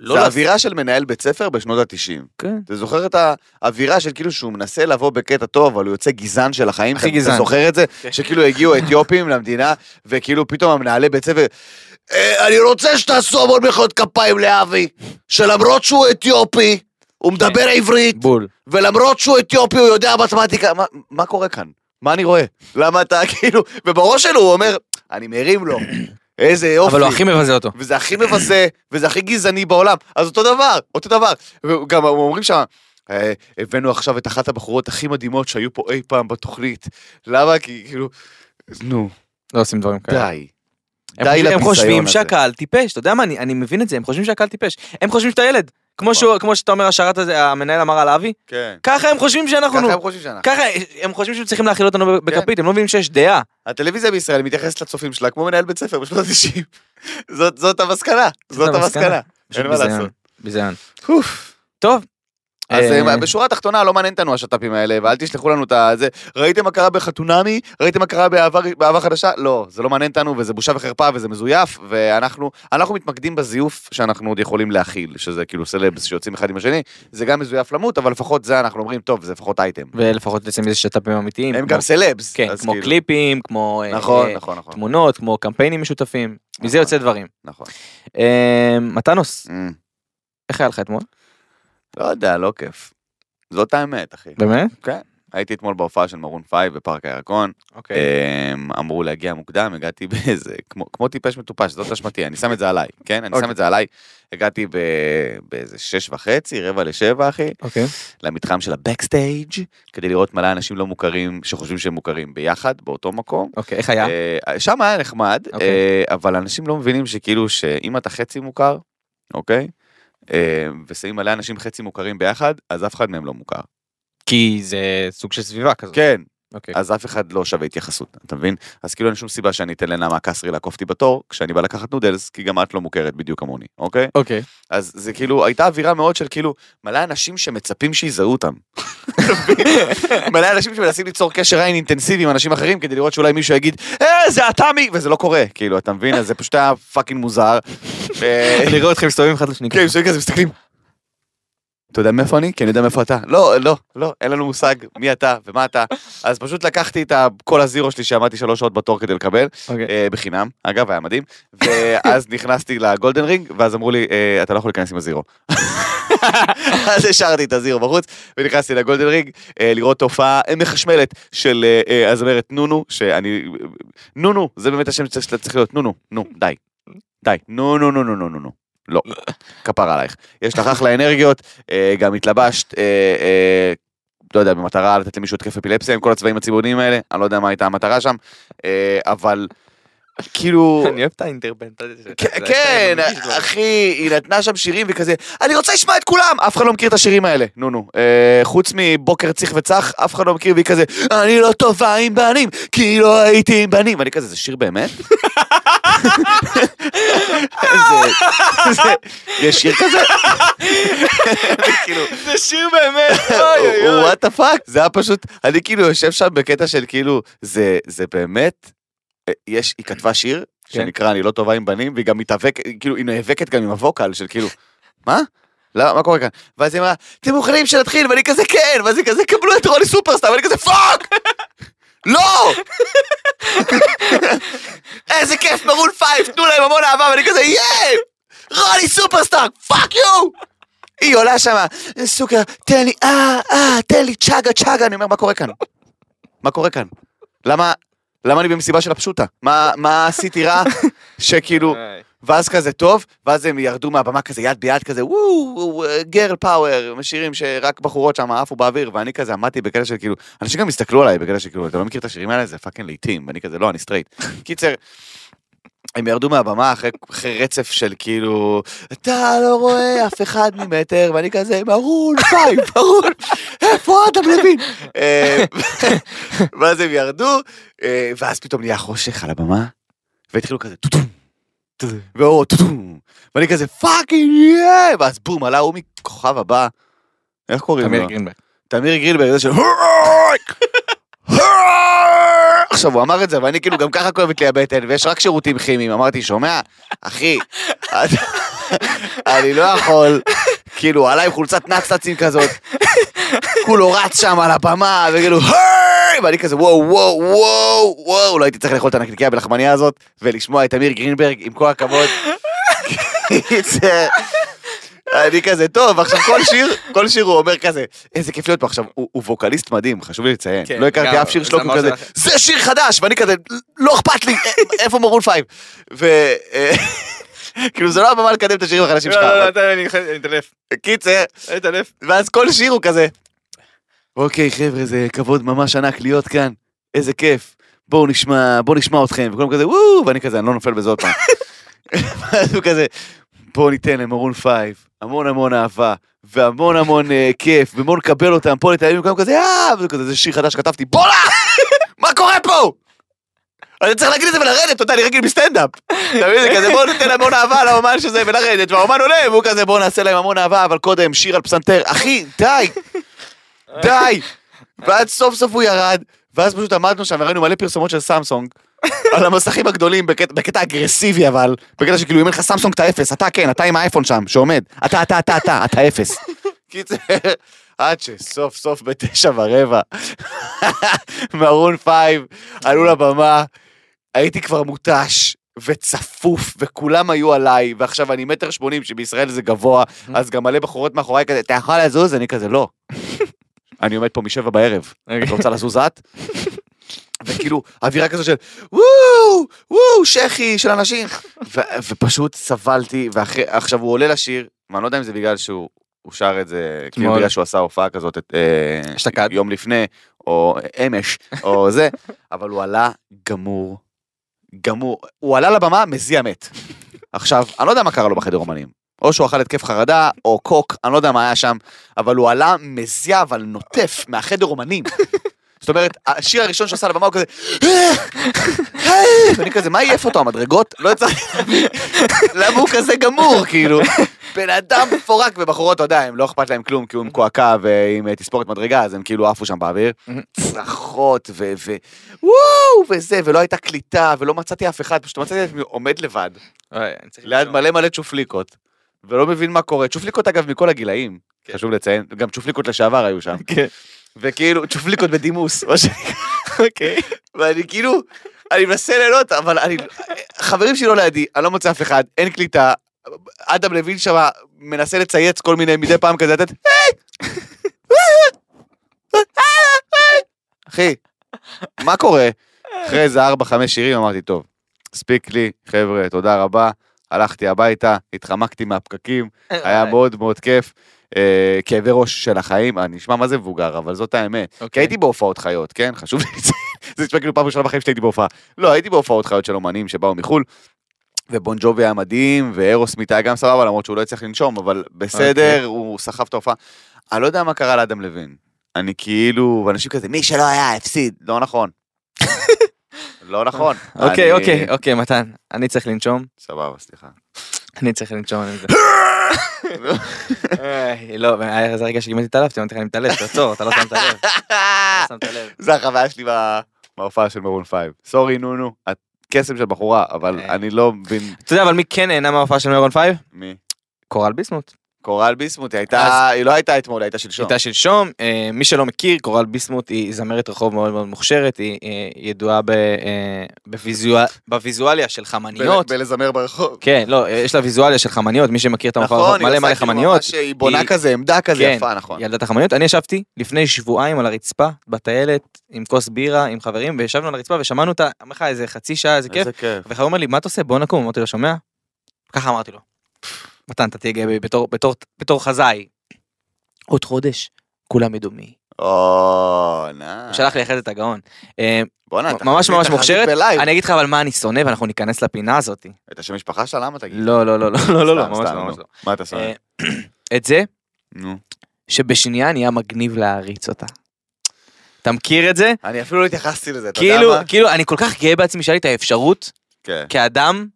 לא
זה
לעשות-
אווירה של מנהל בית ספר בשנות ה-90.
כן.
אתה זוכר את האווירה של כאילו שהוא מנסה לבוא בקטע טוב, אבל הוא יוצא גזען של החיים?
הכי גזען.
אתה זוכר את זה?
כן.
שכאילו הגיעו אתיופים למדינה, וכאילו פתאום המנהלי בית ספר, "אה, אני רוצה שתעשו המון מחיאות כפיים לאבי, שלמרות שהוא אתיופי, הוא מדבר עברית,
בול.
ולמרות שהוא אתיופי הוא יודע מתמטיקה. מה- מה קורה כאן? מה אני רואה? למה אתה כאילו, ובראש שלו הוא אומר, אני מרים לו, איזה יופי.
אבל הוא הכי מבזה אותו.
וזה הכי מבזה, וזה הכי גזעני בעולם. אז אותו דבר, אותו דבר. וגם אומרים שם, "אה, הבאנו עכשיו את אחת הבחורות הכי מדהימות שהיו פה אי פעם בתוכנית. למה? כי כאילו, נו,
לא עושים דברים כאלה.
די.
הם
די
חושבים- הם
לביזיון
חושבים
הזה.
שהקהל טיפש, אתה יודע מה, אני אני מבין את זה, הם חושבים שהקהל טיפש. הם חושבים שאתה ילד. כמו שהוא- כמו שאתה אומר, השרת הזה, המנהל אמר על אבי,
כן.
ככה הם חושבים שאנחנו...
ככה הם חושבים שאנחנו.
ככה הם חושבים שהם צריכים להאכיל אותנו בכפית, הם לא מבינים שיש דעה.
הטלוויזיה בישראל מתייחסת לצופים שלה כמו מנהל בית ספר בשנות ה-90. זאת זאת המסקנה, זאת
המסקנה.
אין מה לעשות.
ביזיון. טוב.
אז
אה,
אה, בשורה התחתונה לא מעניין אותנו השת"פים האלה, ואל תשלחו לנו את הזה. ראיתם מה קרה בחתונמי? ראיתם מה קרה באהבה חדשה? לא, זה לא מעניין אותנו, וזה בושה וחרפה, וזה מזויף, ואנחנו אנחנו מתמקדים בזיוף שאנחנו עוד יכולים להכיל, שזה כאילו סלבס שיוצאים אחד עם השני, זה גם מזויף למות, אבל לפחות זה אנחנו אומרים, טוב, זה לפחות אייטם.
ולפחות בעצם יש שת"פים אמיתיים.
הם גם סלבס.
כן, כמו
כאילו-
קליפים, כמו אה,
נכון, נכון, נכון.
תמונות, כמו קמפיינים משותפים. מזה. יוצא דברים.
נכון.
מתנוס,
אמ,
איך היה לך אתמול?
לא יודע, לא כיף. זאת האמת, אחי.
באמת?
כן. הייתי אתמול בהופעה של Maroon Five בפארק הירקון,
אוקיי.
אמ, אמרו להגיע מוקדם, הגעתי באיזה, כמו, כמו טיפש מטופש, זאת אשמתי, אני שם את זה עליי, כן? אני שם
אוקיי.
את זה עליי. הגעתי ב- באיזה שש וחצי, רבע לשבע, אחי,
אוקיי.
למתחם של ה backstage, כדי לראות מלא אנשים לא מוכרים, שחושבים שהם מוכרים ביחד, באותו מקום.
אוקיי, איך היה?
אה, שם היה נחמד,
אוקיי.
אה, אבל אנשים לא מבינים שכאילו שאם אתה חצי מוכר, אוקיי? ושמים מלא אנשים חצי מוכרים ביחד, אז אף אחד מהם לא מוכר.
כי זה סוג של סביבה כזאת.
כן,
אוקיי.
אז אף אחד לא שווה התייחסות, אתה מבין? אז כאילו אין שום סיבה שאני אתן לנעמה קסרי לעקוף אותי בתור, כשאני בא לקחת נודלס, כי גם את לא מוכרת בדיוק כמוני, אוקיי?
אוקיי.
אז זה כאילו, הייתה אווירה מאוד של כאילו, מלא אנשים שמצפים שיזהו אותם. מלא אנשים שמנסים ליצור קשר עין אינטנסיבי עם אנשים אחרים כדי לראות שאולי מישהו יגיד, אה, זה אתה מי, וזה לא קורה, כאילו, אתה מבין? אז זה פשוט היה fucking מוזר.
אני רואה אתכם מסתובבים אחד לשני.
כן, מסתכלים כזה, מסתכלים. אתה יודע מאיפה אני? כי אני יודע מאיפה אתה. לא, לא, לא, אין לנו מושג מי אתה ומה אתה. אז פשוט לקחתי את כל ה Zero שלי שעמדתי שלוש שעות בתור כדי לקבל,
אוקיי.
אה, בחינם, אגב, היה מדהים. ואז נכנסתי ל golden ring, ואז אמרו לי, אה, אתה לא יכול להיכנס עם ה Zero. אז השארתי את ה Zero בחוץ, ונכנסתי ל golden ring, אה, לראות תופעה מחשמלת של הזמרת נונו, שאני... נונו, זה באמת השם שצריך צריך להיות, נונו, נו, די. די, נו, נו, נו, נו, נו, נו. לא, כפר עלייך. יש לך אחלה אנרגיות, אה, גם התלבשת, אה, אה, לא יודע, במטרה לתת למישהו התקף אפילפסיה עם כל הצבעים הצבעוניים האלה, אני לא יודע מה הייתה המטרה שם, אבל כאילו...
אני אוהב את האינטרבנט הזה.
כן, כן, אחי, היא נתנה שם שירים וכזה, אני רוצה לשמוע את כולם, אף אחד לא מכיר את השירים האלה, נו נו, חוץ מבוקר צריך וצח, אף אחד לא מכיר, והיא כזה, אני לא טובה עם בנים, כי לא הייתי עם בנים, ואני כזה, זה שיר באמת? יש שיר כזה?
זה שיר באמת,
what the fuck, זה היה פשוט, אני כאילו יושב שם בקטע של כאילו, זה זה באמת, אה, יש, היא כתבה שיר,
כן.
שנקרא אני לא טובה עם בנים, והיא גם מתאבקת, כאילו, היא נאבקת גם עם ה vocal של כאילו, מה? לא, מה קורה כאן? ואז היא אמרה, אתם מוכנים שנתחיל? ואני כזה כן, ואז היא כזה, קבלו את רוני סופרסטאר, ואני כזה fuck! לא! איזה כיף, Maroon Five, תנו להם המון אהבה, ואני כזה, yay! רוני סופרסטאר, fuck you! היא עולה שמה, סוכר, תן לי, אה, אה, תן לי צ'אגה, צ'אגה, אני אומר, מה קורה כאן? מה קורה כאן? למה, למה אני במסיבה של הפשוטה? מה, מה עשיתי רע? שכאילו, ואז כזה טוב, ואז הם ירדו מהבמה כזה יד ביד כזה, וואו, girl power, שירים שרק בחורות שם עפו באוויר, ואני כזה עמדתי בקטע של כאילו, אנשים גם הסתכלו עליי בקטע של כאילו, אתה לא מכיר את השירים האלה? זה פאקינג לעיתים, ואני כזה, לא, אני סטרייט. קיצר, הם ירדו מהבמה אחרי, אחרי רצף של כאילו, אתה לא רואה אף אחד ממטר, ואני כזה, Maroon Five, Maroon, איפה אדם לוין? אה, ואז הם ירדו, אה, ואז פתאום נהיה חושך על הבמה, והתחילו כזה טוטום, טוטום, ואני כזה fucking yeah, ואז בום, עלה הוא מכוכב הבא, איך קוראים
תמיר
לו?
גרינברג.
תמיר גרינברג, זה של... עכשיו הוא אמר את זה ואני כאילו גם ככה כואבת לי הבטן ויש רק שירותים כימיים. אמרתי שומע אחי אני לא יכול כאילו עלה עם חולצת נצנצים כזאת כולו רץ שם על הבמה וכאילו היי ואני כזה וואו וואו וואו וואו לא הייתי צריך לאכול את הנקניקיה בלחמניה הזאת ולשמוע את תמיר גרינברג עם כל הכבוד. אני כזה טוב עכשיו כל שיר כל שיר הוא אומר כזה איזה כיף להיות פה עכשיו הוא הוא ווקליסט מדהים חשוב לי לציין
כן,
לא הכרתי אף שיר שלו כמו כזה. זה שיר חדש ואני כזה לא אכפת לי איפה Maroon Five. ו... כאילו זה לא הבמה לקדם את השירים החדשים שלך.
לא, לא, לא, אני אתעלף.
קיצר
אני אתעלף.
ואז כל שיר הוא כזה. אוקיי חבר'ה זה כבוד ממש ענק להיות כאן איזה כיף בואו נשמע בואו נשמע אתכם וכולם כזה וואו ואני כזה אני לא נופל בזה עוד פעם. ואז הוא כזה בואו ניתן ל Maroon Five המון המון אהבה והמון המון אה, כיף ובואו נקבל אותם פה לתל אביב וכולם כזה אה וזה כזה זה שיר חדש שכתבתי בואנה מה קורה פה. אני צריך להגיד את זה ולרדת, אתה יודע, אני רגיל בסטנדאפ. אתה מבין, זה כזה בוא ניתן המון אהבה לאומן שזה ולרדת, והאומן עולה, והוא כזה בוא נעשה להם המון אהבה, אבל קודם שיר על פסנתר, אחי, די, די. ואז סוף סוף הוא ירד, ואז פשוט עמדנו שם וראינו מלא פרסומות של סמסונג, על המסכים הגדולים, בקטע- בקטע אגרסיבי אבל, בקטע שכאילו אם אין לך סמסונג אתה אפס, אתה כן, אתה עם האייפון שם, שעומד, אתה, אתה, אתה, אתה, אתה אפס. קיצר, עד שסוף סוף בתשע ורבע, Maroon Five עלו לבמה, הייתי כבר מותש. וצפוף, וכולם היו עליי, ועכשיו אני מטר שמונים, שבישראל זה גבוה, אז גם מלא בחורות מאחוריי כזה, אתה יכול לזוז? אני כזה, לא. אני עומד פה משבע בערב, את רוצה לזוז את? וכאילו, אווירה כזאת של וואו, וואו, שחי של אנשים. ו- ופשוט סבלתי, ועכשיו הוא עולה לשיר, ואני לא יודע אם זה בגלל שהוא הוא שר את זה, כאילו. בגלל שהוא עשה הופעה כזאת, את, אה,
אשתקד.
יום לפני, או אמש, או זה, אבל הוא עלה גמור, גמור, הוא עלה לבמה מזיע מת. עכשיו, אני לא יודע מה קרה לו בחדר אומנים. או שהוא אכל התקף חרדה, או קוק, אני לא יודע מה היה שם, אבל הוא עלה מזיע אבל נוטף מהחדר אומנים. זאת אומרת, השיר הראשון שעושה על הבמה הוא כזה, ואני כזה, מה עייף אותו, המדרגות? לא להבין, למה הוא כזה גמור, כאילו? בן אדם מפורק, ובחורות, אתה יודע, הם לא אכפת להם כלום, כי הוא עם קועקע ועם אה, תספורת מדרגה, אז הם כאילו עפו שם באוויר. צרחות, ו... ו- וואו, וזה, ולא הייתה קליטה, ולא מצאתי אף אחד, פשוט מצאתי את עצמי עומד לבד, ליד מלא מלא צ'ופליקות, ולא מבין מה קורה. צ'ופליקות, אגב, מכל הגילאים, חשוב לציין, גם צ'ופליקות לשעבר היו שם.
כן.
וכאילו, צ'ופליקות בדימוס, מה שנקרא.
אוקיי.
ואני כאילו, אני מנסה ליהנות, אבל אני, חברים שלי לא לידי, אני לא מוצא אף אחד, אין קליטה. אדם לוין שם מנסה לצייץ כל מיני, מדי פעם כזה, לתת, אחי, מה קורה? אחרי איזה ארבע, חמש שירים אמרתי, טוב, הספיק לי, חבר'ה, תודה רבה. הלכתי הביתה, התחמקתי מהפקקים, היה מאוד מאוד כיף. אה, כאבי ראש של החיים, אני נשמע מה זה מבוגר, אבל זאת האמת. כי
אוקיי.
הייתי בהופעות חיות, כן? חשוב לי. זה נשמע כאילו פעם ראשונה בחיים שלי הייתי בהופעה. לא, הייתי בהופעות חיות של אומנים שבאו מחו"ל, ובון ג'ובי היה מדהים, ואירוסמית היה גם סבבה, למרות שהוא לא הצליח לנשום, אבל בסדר,
אוקיי.
הוא סחב את ההופעה. אני לא יודע מה קרה לאדם לוין. אני כאילו, ואנשים כזה, מי שלא היה, הפסיד. לא נכון. לא נכון.
אוקיי, אוקיי, אוקיי, מתן. אני צריך לנשום.
סבבה, סליחה.
אני צריך לנשום על זה. אה, לא, היה איזה רגע שכמעט התעלפתי, אמרתי לך, אני מתעלף, תעצור, אתה לא שמת לב. לא שמת לב.
זה החוויה שלי בהופעה של Maroon Five. sorry, נו נו, את קסם של בחורה, אבל
אה.
אני לא מבין
אתה יודע אבל מי כן נהנה מההופעה של Maroon Five?
מי.
קורל ביסמוט.
קורל ביסמוט, היא הייתה, היא לא הייתה אתמול, היא הייתה שלשום.
הייתה שלשום, אה, מי שלא מכיר, קורל ביסמוט היא זמרת רחוב מאוד מאוד מוכשרת, היא אה, ידועה ב- אה, בוויזואל- בוויזואליה של חמניות.
בלזמר ברחוב.
כן, לא, יש לה ויזואליה של חמניות, מי שמכיר את המופע,
נכון,
מלא מלא
כאילו
חמניות.
ממש, היא בונה
היא-
כזה, עמדה כזה
כן,
יפה, נכון.
ילדת החמניות. אני ישבתי לפני שבועיים על הרצפה, בטיילת, עם כוס בירה, עם חברים, וישבנו על הרצפה ושמענו אותה, אמר איזה חצי שעה, איזה כיף.
איזה כיף.
וחבר אומר לי, מה אתה עושה? בוא נקום. אמרתי לו, שומע? ככה אמרתי לו. מתן, אתה תהיה גאה בי בתור- בתור- בתור חזאי. עוד חודש, כולם ידעו מי.
או, נא.
הוא שלח לי אחרי זה את הגאון. אה,
בואנה, אתה
ממש ממש מוכשרת. אני אגיד לך אבל מה אני שונא, ואנחנו ניכנס לפינה הזאת.
את השם משפחה שלה? למה תגיד?
לא, לא, לא, לא, לא, לא, לא,
סתם,
ממש לא, ממש. לא.
מה אתה שונא?
אה, את זה,
נו.
שבשנייה נהיה מגניב להעריץ אותה. אתה מכיר את זה?
אני אפילו לא התייחסתי לזה, אתה יודע
כאילו,
מה?
כאילו, אני כל כך גאה בעצמי שהיה לי את האפשרות,
כן.
כאדם,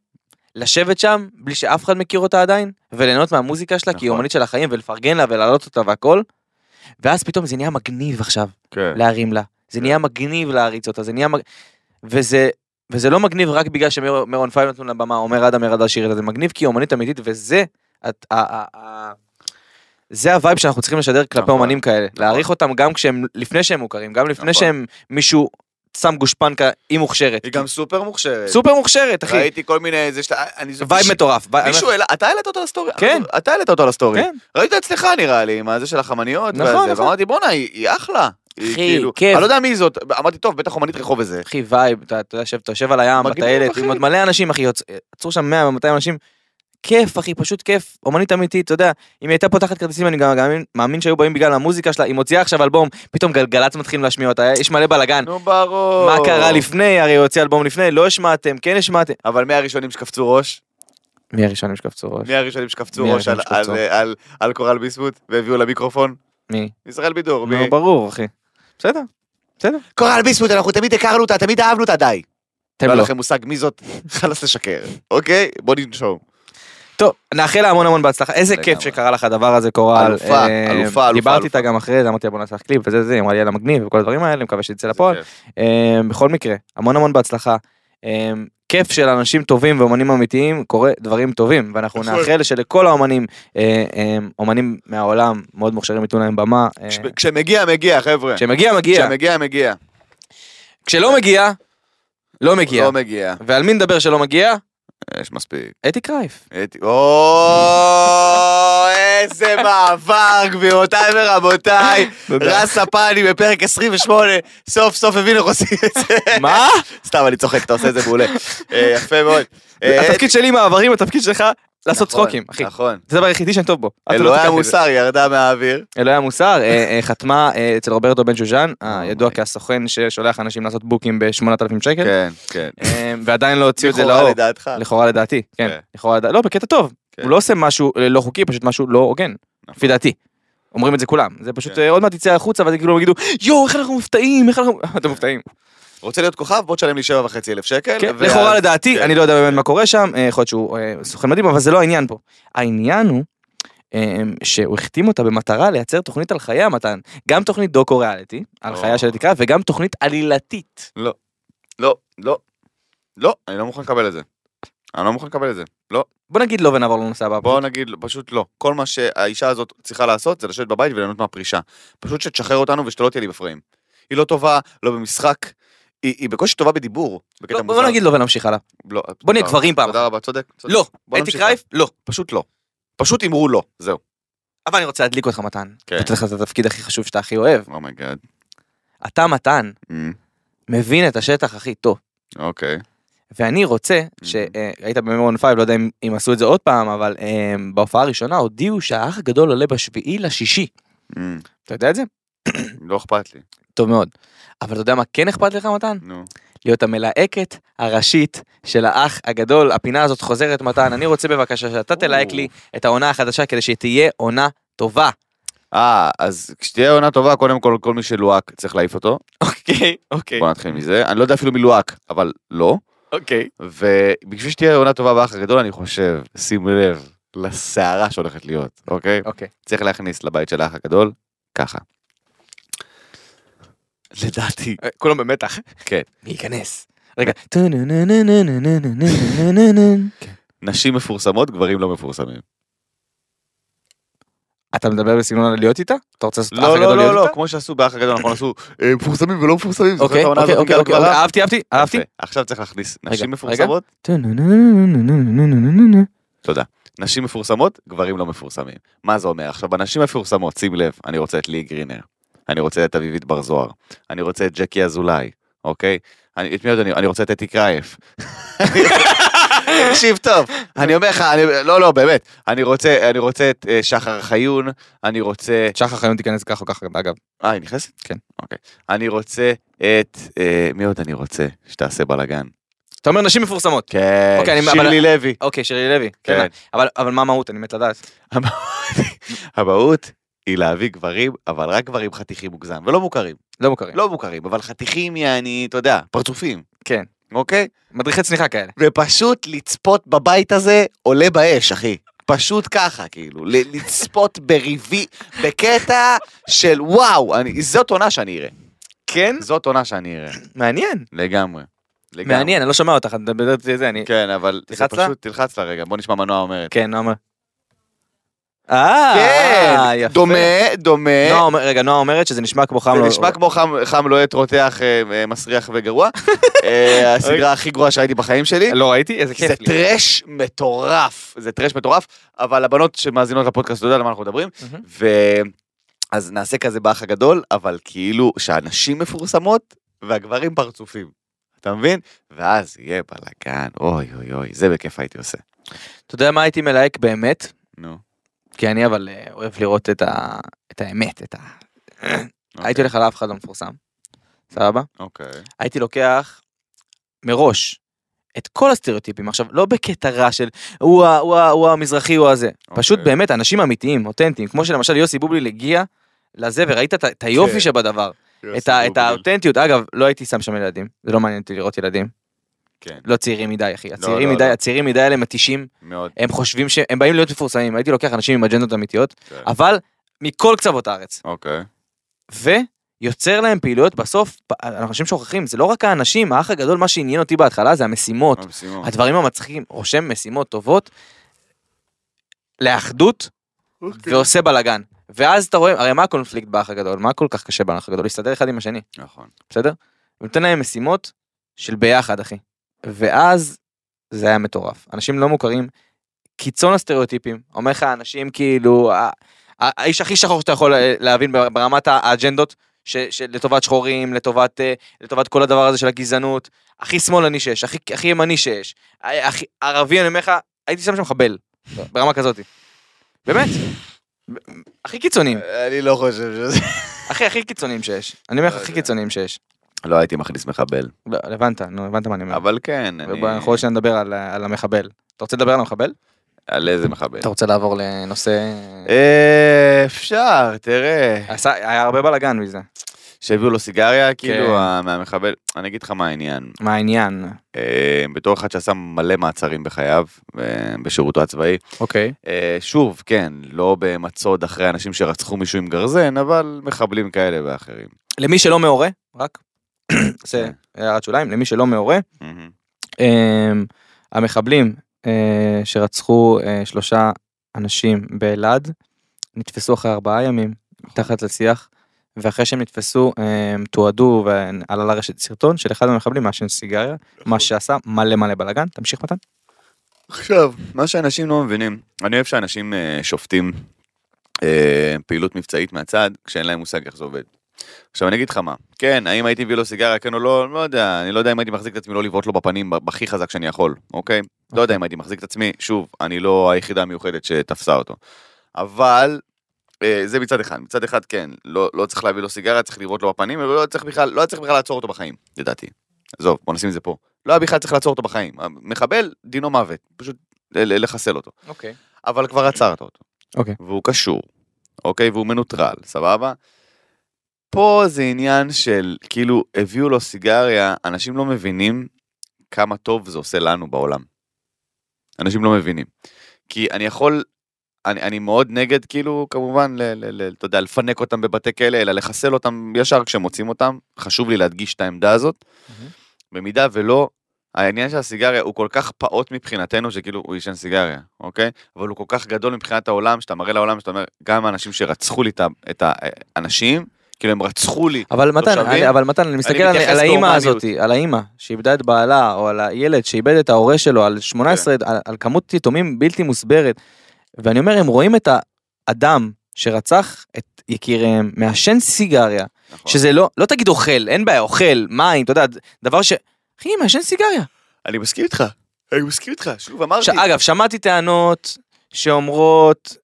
לשבת שם, בלי שאף אחד מכיר אותה עדיין, וליהנות מהמוזיקה שלה, כי היא
נכון.
אומנית של החיים, ולפרגן לה ולהעלות אותה והכל, ואז פתאום זה נהיה מגניב עכשיו,
כן.
להרים לה. זה
כן.
נהיה מגניב להריץ אותה, זה נהיה מג... וזה... וזה לא מגניב רק בגלל ש Maroon Five נתנו לה במה, אומר אדם ירד לשיר את זה, זה מגניב כי היא אומנית אמיתית, וזה, את, ה, ה, ה, זה הווייב שאנחנו צריכים לשדר כלפי
נכון,
אומנים כאלה,
נכון.
להעריך אותם גם כשהם, לפני שהם מוכרים, גם לפני
נכון.
שהם מישהו שם גושפנקה, היא מוכשרת.
היא גם סופר מוכשרת.
סופר מוכשרת, אחי.
ראיתי כל מיני, זה שאתה,
וייב מטורף.
מישהו העלה, אתה העלית אותו לסטורי?
כן.
אתה העלית אותו לסטורי.
כן.
ראית אצלך נראה לי, עם הזה של החמניות,
נכון, נכון.
ואמרתי בואנה, היא אחלה.
אחי,
כאילו-
כיף.
אני לא יודע מי זאת, אמרתי טוב, בטח אומנית רחוב וזה.
אחי וייב, אתה יושב, על הים, בטיילת. עם עוד מלא אנשים, אחי, עצרו שם 100 200 אנשים. כיף, אחי, פשוט כיף. אומנית אמיתית, אתה יודע, אם היא הייתה פותחת כרטיסים, אני גם גם מאמין- שהיו באים בגלל המוזיקה שלה, היא מוציאה עכשיו אלבום, פתאום גלגלצ מתחילים להשמיע אותה, יש מלא בלאגן.
נו ברור.
מה קרה לפני, הרי הוא הוציא אלבום לפני, לא השמעתם, כן השמעתם.
אבל מי הראשונים שקפצו ראש?
מי הראשונים שקפצו ראש?
מי הראשונים שקפצו ראש על-
שקפצו?
על- על- על קורל ביסמוט והביאו למיקרופון?
מי?
ישראל בידור. מי?
נו, ברור, אחי. בסדר, בסדר.
קורל ביסמוט, אנחנו תמיד הכרנו אותה, תמיד אהבנו אותה, די.
אתם
לא
לא.
לכם מושג מי זאת, חלאס לשקר, אוקיי? בוא ננשום.
טוב, נאחל לה המון המון בהצלחה. איזה כיף. שקרה לך הדבר הזה, קורל.
אלופה,
אה,
אלופה, אלופה,
דיברתי איתה. גם אחרי זה, אמרתי לה בוא נעשה קליפ וזה זה, היא אמרה לי יאללה מגניב וכל הדברים האלה, מקווה שיצא לפועל. אה, בכל מקרה, המון המון בהצלחה. אה, כיף של אנשים טובים ואומנים אמיתיים קורה דברים טובים ואנחנו
נכון.
נאחל שלכל האומנים אומנים מהעולם מאוד מוכשרים ייתנו להם במה
כש- כשמגיע, מגיע, חבר'ה.
כשמגיע מגיע
כשמגיע, מגיע.
כשלא מגיע לא מגיע
לא מגיע.
ועל מי נדבר שלא מגיע
יש מספיק.
אתי קרייף
הייתי- או, איזה מעבר, גבירותיי ורבותיי. רס הפאני בפרק 28, סוף סוף הבין איך עושים את זה.
מה
סתם, אני צוחק, אתה עושה את זה מעולה. אה, יפה מאוד. אה,
התפקיד שלי מעברים התפקיד שלך לעשות
נכון,
צחוקים אחי
נכון.
זה הדבר היחידי שאני טוב בו.
אלוהי. המוסר ירדה מהאוויר.
אלוהי המוסר אה, אה, חתמה אה, אצל רוברטו בן שושן הידוע
אוי.
כסוכן ששולח אנשים לעשות בוקים ב-8,000 שקל
כן, כן.
ועדיין לא הוציאו את זה
לכאורה
לאור.
לדעתך.
לכאורה לדעתי, כן.
כן.
לכאורה לדעתי, לא, בקטע טוב.
כן.
הוא לא עושה משהו לא חוקי, פשוט משהו לא הוגן, לפי דעתי. אומרים את זה כולם, זה פשוט
כן.
עוד מעט יצא החוצה ואז כאילו יגידו יואו איך אנחנו מופתעים, איך אנחנו... אתם מופתעים.
רוצה להיות כוכב? בוא תשלם לי שבע וחצי אלף שקל.
כן,
ואז-
לכאורה לדעתי,
כן.
אני לא יודע באמת מה קורה שם, אה, יכול להיות שהוא אה, סוכן מדהים, אבל זה לא העניין פה. העניין הוא אה, שהוא החתים אותה במטרה לייצר תוכנית על חיי המתן, גם תוכנית דוקו ריאליטי, על
או.
חייה של התקרה, וגם תוכנית עלילתית.
לא, לא, לא, לא, אני לא מוכן לקבל את זה. אני לא מוכן לקבל את זה. לא,
בוא נגיד לא ונעבור לנושא הבא.
בוא נגיד, פשוט לא. כל מה שהאישה הזאת צריכה לעשות זה לשבת בבית וליהנות מהפרישה. פשוט שתשחרר אותנו ושהיא לא תהיה לי בפריים. היא לא טובה, לא במשחק, היא, היא בקושי טובה בדיבור. בקטע
לא. בוא נגיד לא ונמשיך הלאה.
לא,
בוא נהיה
תודה
גברים. פעם
תודה רבה, צודק. צודק.
לא, אתי קרייף, לא.
פשוט לא. פשוט אמרו לא, זהו.
אבל אני רוצה להדליק אותך מתן.
כן.
לתת לך את התפקיד הכי חשוב שאתה הכי אוהב.
oh my god.
אתה מתן, מבין את השטח הכי טוב.
אוקיי.
ואני רוצה, שהיית ב Maroon Five, לא יודע אם, אם עשו את זה עוד פעם, אבל אה, בהופעה הראשונה הודיעו שהאח הגדול עולה בשביעי לשישי.
אמ,
אתה יודע את זה?
לא אכפת לי.
טוב מאוד. אבל אתה יודע מה כן אכפת לך מתן?
נו.
להיות המלהקת הראשית של האח הגדול. הפינה הזאת חוזרת מתן, אני רוצה בבקשה שאתה תלהק לי את העונה החדשה כדי שתהיה עונה טובה.
אה, אז כשתהיה עונה טובה, קודם כל, כל מי שלוהק צריך להעיף אותו.
אוקיי, אוקיי,
בוא נתחיל מזה. אני לא יודע אפילו מי לוהק, אבל לא.
אוקיי.
ובשביל שתהיה עונה טובה באח הגדול, אני חושב, שים לב לסערה שהולכת להיות, אוקיי?
אוקיי.
צריך להכניס לבית של האח הגדול, ככה. לדעתי.
אה, כולם במתח.
כן.
מי ייכנס? רגע. כן.
נשים מפורסמות, גברים לא מפורסמים.
אתה מדבר בסגנון על להיות איתה? אתה רוצה לעשות את האח
לא,
הגדול
לא,
להיות
לא, לא,
איתה?
כמו שעשו באח הגדול, נכון, עשו אה, מפורסמים ולא מפורסמים.
אוקיי, אוקיי, אוקיי, אוקיי? אהבתי, אהבתי, אהבתי.
עכשיו צריך להכניס נשים. מפורסמות, תודה. נשים מפורסמות, גברים לא מפורסמים. מה זה אומר? עכשיו, בנשים מפורסמות, שים לב, אני רוצה את לי גרינר, אני רוצה את אביבית בר זוהר, אני רוצה את ג'קי אזולאי, אוקיי? אני, את מי עוד אני, אני רוצה את אתי קרייף. תקשיב טוב, אני אומר לך, אני, לא, לא, באמת, אני רוצה, אני רוצה את אה, שחר חיון, אני רוצה,
שחר חיון תיכנס ככה או ככה, אגב.
אה, היא נכנסת?
כן.
אוקיי. אני רוצה את, אה, מי עוד אני רוצה שתעשה בלאגן?
אתה אומר נשים מפורסמות.
כן,
אוקיי, אני-
שירלי
אבל-
לוי.
אוקיי, שירי לוי.
כן.
כן. אבל אבל מה המהות? אני מת לדעת.
המהות היא להביא גברים, אבל רק גברים חתיכים מוגזם, ולא מוכרים.
לא מוכרים.
לא מוכרים, אבל חתיכים יעני, אתה יודע, פרצופים,
כן.
אוקיי?
מדריכי צניחה כאלה.
ופשוט לצפות בבית הזה עולה באש, אחי. פשוט ככה, כאילו, לצפות בריבי, בקטע של וואו, אני, זאת עונה שאני אראה.
כן?
זאת עונה שאני אראה.
מעניין.
לגמרי. לגמרי.
מעניין, אני לא שומע אותך, אני מדבר את זה, אני...
כן, אבל זה
תלחץ לה?
פשוט, תלחץ לה רגע, בוא נשמע מה נועה אומרת.
כן, נועה אה,
כן,
יפה.
דומה, דומה.
נועה אומר- רגע, נועה אומרת שזה נשמע כמו חם
זה
לו.
נשמע כמו חם, חם לוהט רותח אה, אה, מסריח וגרוע. אה, הסדרה הכי גרועה שהייתי בחיים שלי.
לא ראיתי? איזה
זה
כיף לי.
טרש מטורף, זה טרש מטורף, אבל הבנות שמאזינות לפודקאסט, אתה יודע על מה אנחנו מדברים,
מהמם.
ו... אז נעשה כזה באח הגדול, אבל כאילו שהנשים מפורסמות והגברים פרצופים. אתה מבין? ואז יהיה בלאגן, אוי אוי אוי, זה בכיף הייתי עושה.
אתה יודע מה הייתי מלהק באמת?
נו.
כי אני אבל אה, אוהב לראות את ה- את האמת, את ה... הייתי הולך על אף אחד לא מפורסם. סבבה?
אוקיי.
הייתי לוקח מראש את כל הסטריאוטיפים עכשיו לא בקטע רע של הוא, ה- הוא, ה- הוא המזרחי הוא הזה פשוט
אוקיי.
באמת אנשים אמיתיים אותנטיים כמו שלמשל יוסי בובליל הגיע לזה וראית את, היופי
כן.
שבדבר את, ה, את האותנטיות אגב לא הייתי שם שם ילדים זה לא מעניין אותי לראות ילדים
כן,
לא צעירים מדי אחי הצעירים
לא,
מדי
לא.
הצעירים מדי האלה מתישים
מאוד.
הם חושבים שהם באים להיות מפורסמים הייתי לוקח אנשים עם אג'נדות אמיתיות
כן.
אבל מכל קצוות הארץ
אוקיי.
ויוצר להם פעילויות בסוף אנשים שוכחים זה לא רק האנשים האח הגדול מה שעניין אותי בהתחלה זה המשימות
המשימות.
הדברים המצחיקים רושם משימות טובות לאחדות
אוקיי.
ועושה בלאגן ואז אתה רואה הרי מה הקונפליקט באח הגדול מה כל כך קשה באח הגדול להסתדר אחד עם השני
נכון.
בסדר? ונותן להם משימות של ביחד אחי ואז זה היה מטורף אנשים לא מוכרים קיצון הסטריאוטיפים אומר לך אנשים כאילו האיש הכי שחור שאתה יכול אה, להבין ברמת האג'נדות ש- שלטובת שחורים לטובת אה, לטובת כל הדבר הזה של הגזענות הכי שמאלני שיש הכי הכי ימני שיש ה- הכי ערבי אני אומר לך הייתי שם שם מחבל ברמה כזאת. באמת. הכי קיצוניים
אני לא חושב שזה...
הכי הכי קיצוניים שיש אני אומר לך
לא
הכי
יודע.
קיצוניים שיש.
לא הייתי מכניס מחבל.
לא, הבנת נו הבנת מה אני אומר.
אבל כן, אני...
אנחנו עוד נדבר על, על המחבל. אתה רוצה לדבר על המחבל?
על איזה מחבל.
אתה רוצה לעבור לנושא...
אה, אפשר, תראה.
עשה- היה הרבה בלאגן מזה.
שהביאו לו סיגריה, כאילו,
כן.
ה- מהמחבל. אני אגיד לך מה העניין.
מה העניין?
אה, בתור אחד שעשה מלא מעצרים בחייו, אה, בשירותו הצבאי.
אוקיי.
אה, שוב, כן, לא במצוד אחרי אנשים שרצחו מישהו עם גרזן, אבל מחבלים כאלה ואחרים.
למי שלא מעורה, רק, זה הערת שוליים, למי שלא מעורה. אמ, המחבלים אה, שרצחו אה, שלושה אנשים באלעד נתפסו אחרי ארבעה ימים מתחת לשיח ואחרי שהם נתפסו הם תועדו ועלה לרשת סרטון של אחד המחבלים מעשן סיגריה מה שעשה מלא מלא בלאגן תמשיך מתן.
עכשיו, מה שאנשים לא מבינים, אני אוהב שאנשים אה, שופטים אה, פעילות מבצעית מהצד, כשאין להם מושג איך זה עובד. עכשיו אני אגיד לך מה, כן, האם הייתי מביא לו סיגריה, כן או לא, לא יודע, אני לא יודע אם הייתי מחזיק את עצמי לא לבעוט לו בפנים ב- הכי חזק שאני יכול, אוקיי? לא יודע אם הייתי מחזיק את עצמי, שוב, אני לא היחידה המיוחדת שתפסה אותו. אבל, אה, זה מצד אחד, מצד אחד כן, לא, לא צריך להביא לו סיגריה, צריך לבעוט לו בפנים, ולא צריך בכלל, לא צריך בכלל לעצור אותו בחיים, לדעתי. עזוב, בוא נשים את זה פה. לא היה בכלל צריך לעצור אותו בחיים. מחבל, דינו מוות, פשוט לחסל אותו.
אוקיי.
אבל כבר עצרת אותו.
אוקיי.
והוא קשור, אוקיי? והוא מנוטרל, סבבה? פה זה עניין של, כאילו, הביאו לו סיגריה, אנשים לא מבינים כמה טוב זה עושה לנו בעולם. אנשים לא מבינים. כי אני יכול, אני, אני מאוד נגד, כאילו, כמובן, ל, ל, ל, אתה יודע, לפנק אותם בבתי כלא, אלא לחסל אותם ישר כשמוצאים אותם. חשוב לי להדגיש את העמדה הזאת. במידה ולא, העניין של הסיגריה הוא כל כך פעוט מבחינתנו, שכאילו הוא עישן סיגריה, אוקיי? אבל הוא כל כך גדול מבחינת העולם, שאתה מראה לעולם, שאתה אומר, גם האנשים שרצחו לי את האנשים, כאילו הם רצחו לי.
אבל מתן, אני, אבל מתן, אני מסתכל על,
מתייחס
על האימא. הזאתי, על האימא שאיבדה את בעלה, או על הילד שאיבד את ההורה שלו, על 18,
כן.
על, על כמות יתומים בלתי מוסברת. ואני אומר, הם רואים את האדם שרצח את יקיריהם, מעשן סיגריה,
נכון.
שזה לא, לא תגיד אוכל, אין בעיה, אוכל, מים, אתה יודע, דבר ש... אחי, מעשן סיגריה.
אני מסכים איתך, אני מסכים איתך, שוב אמרתי.
ש... אגב, שמעתי טענות שאומרות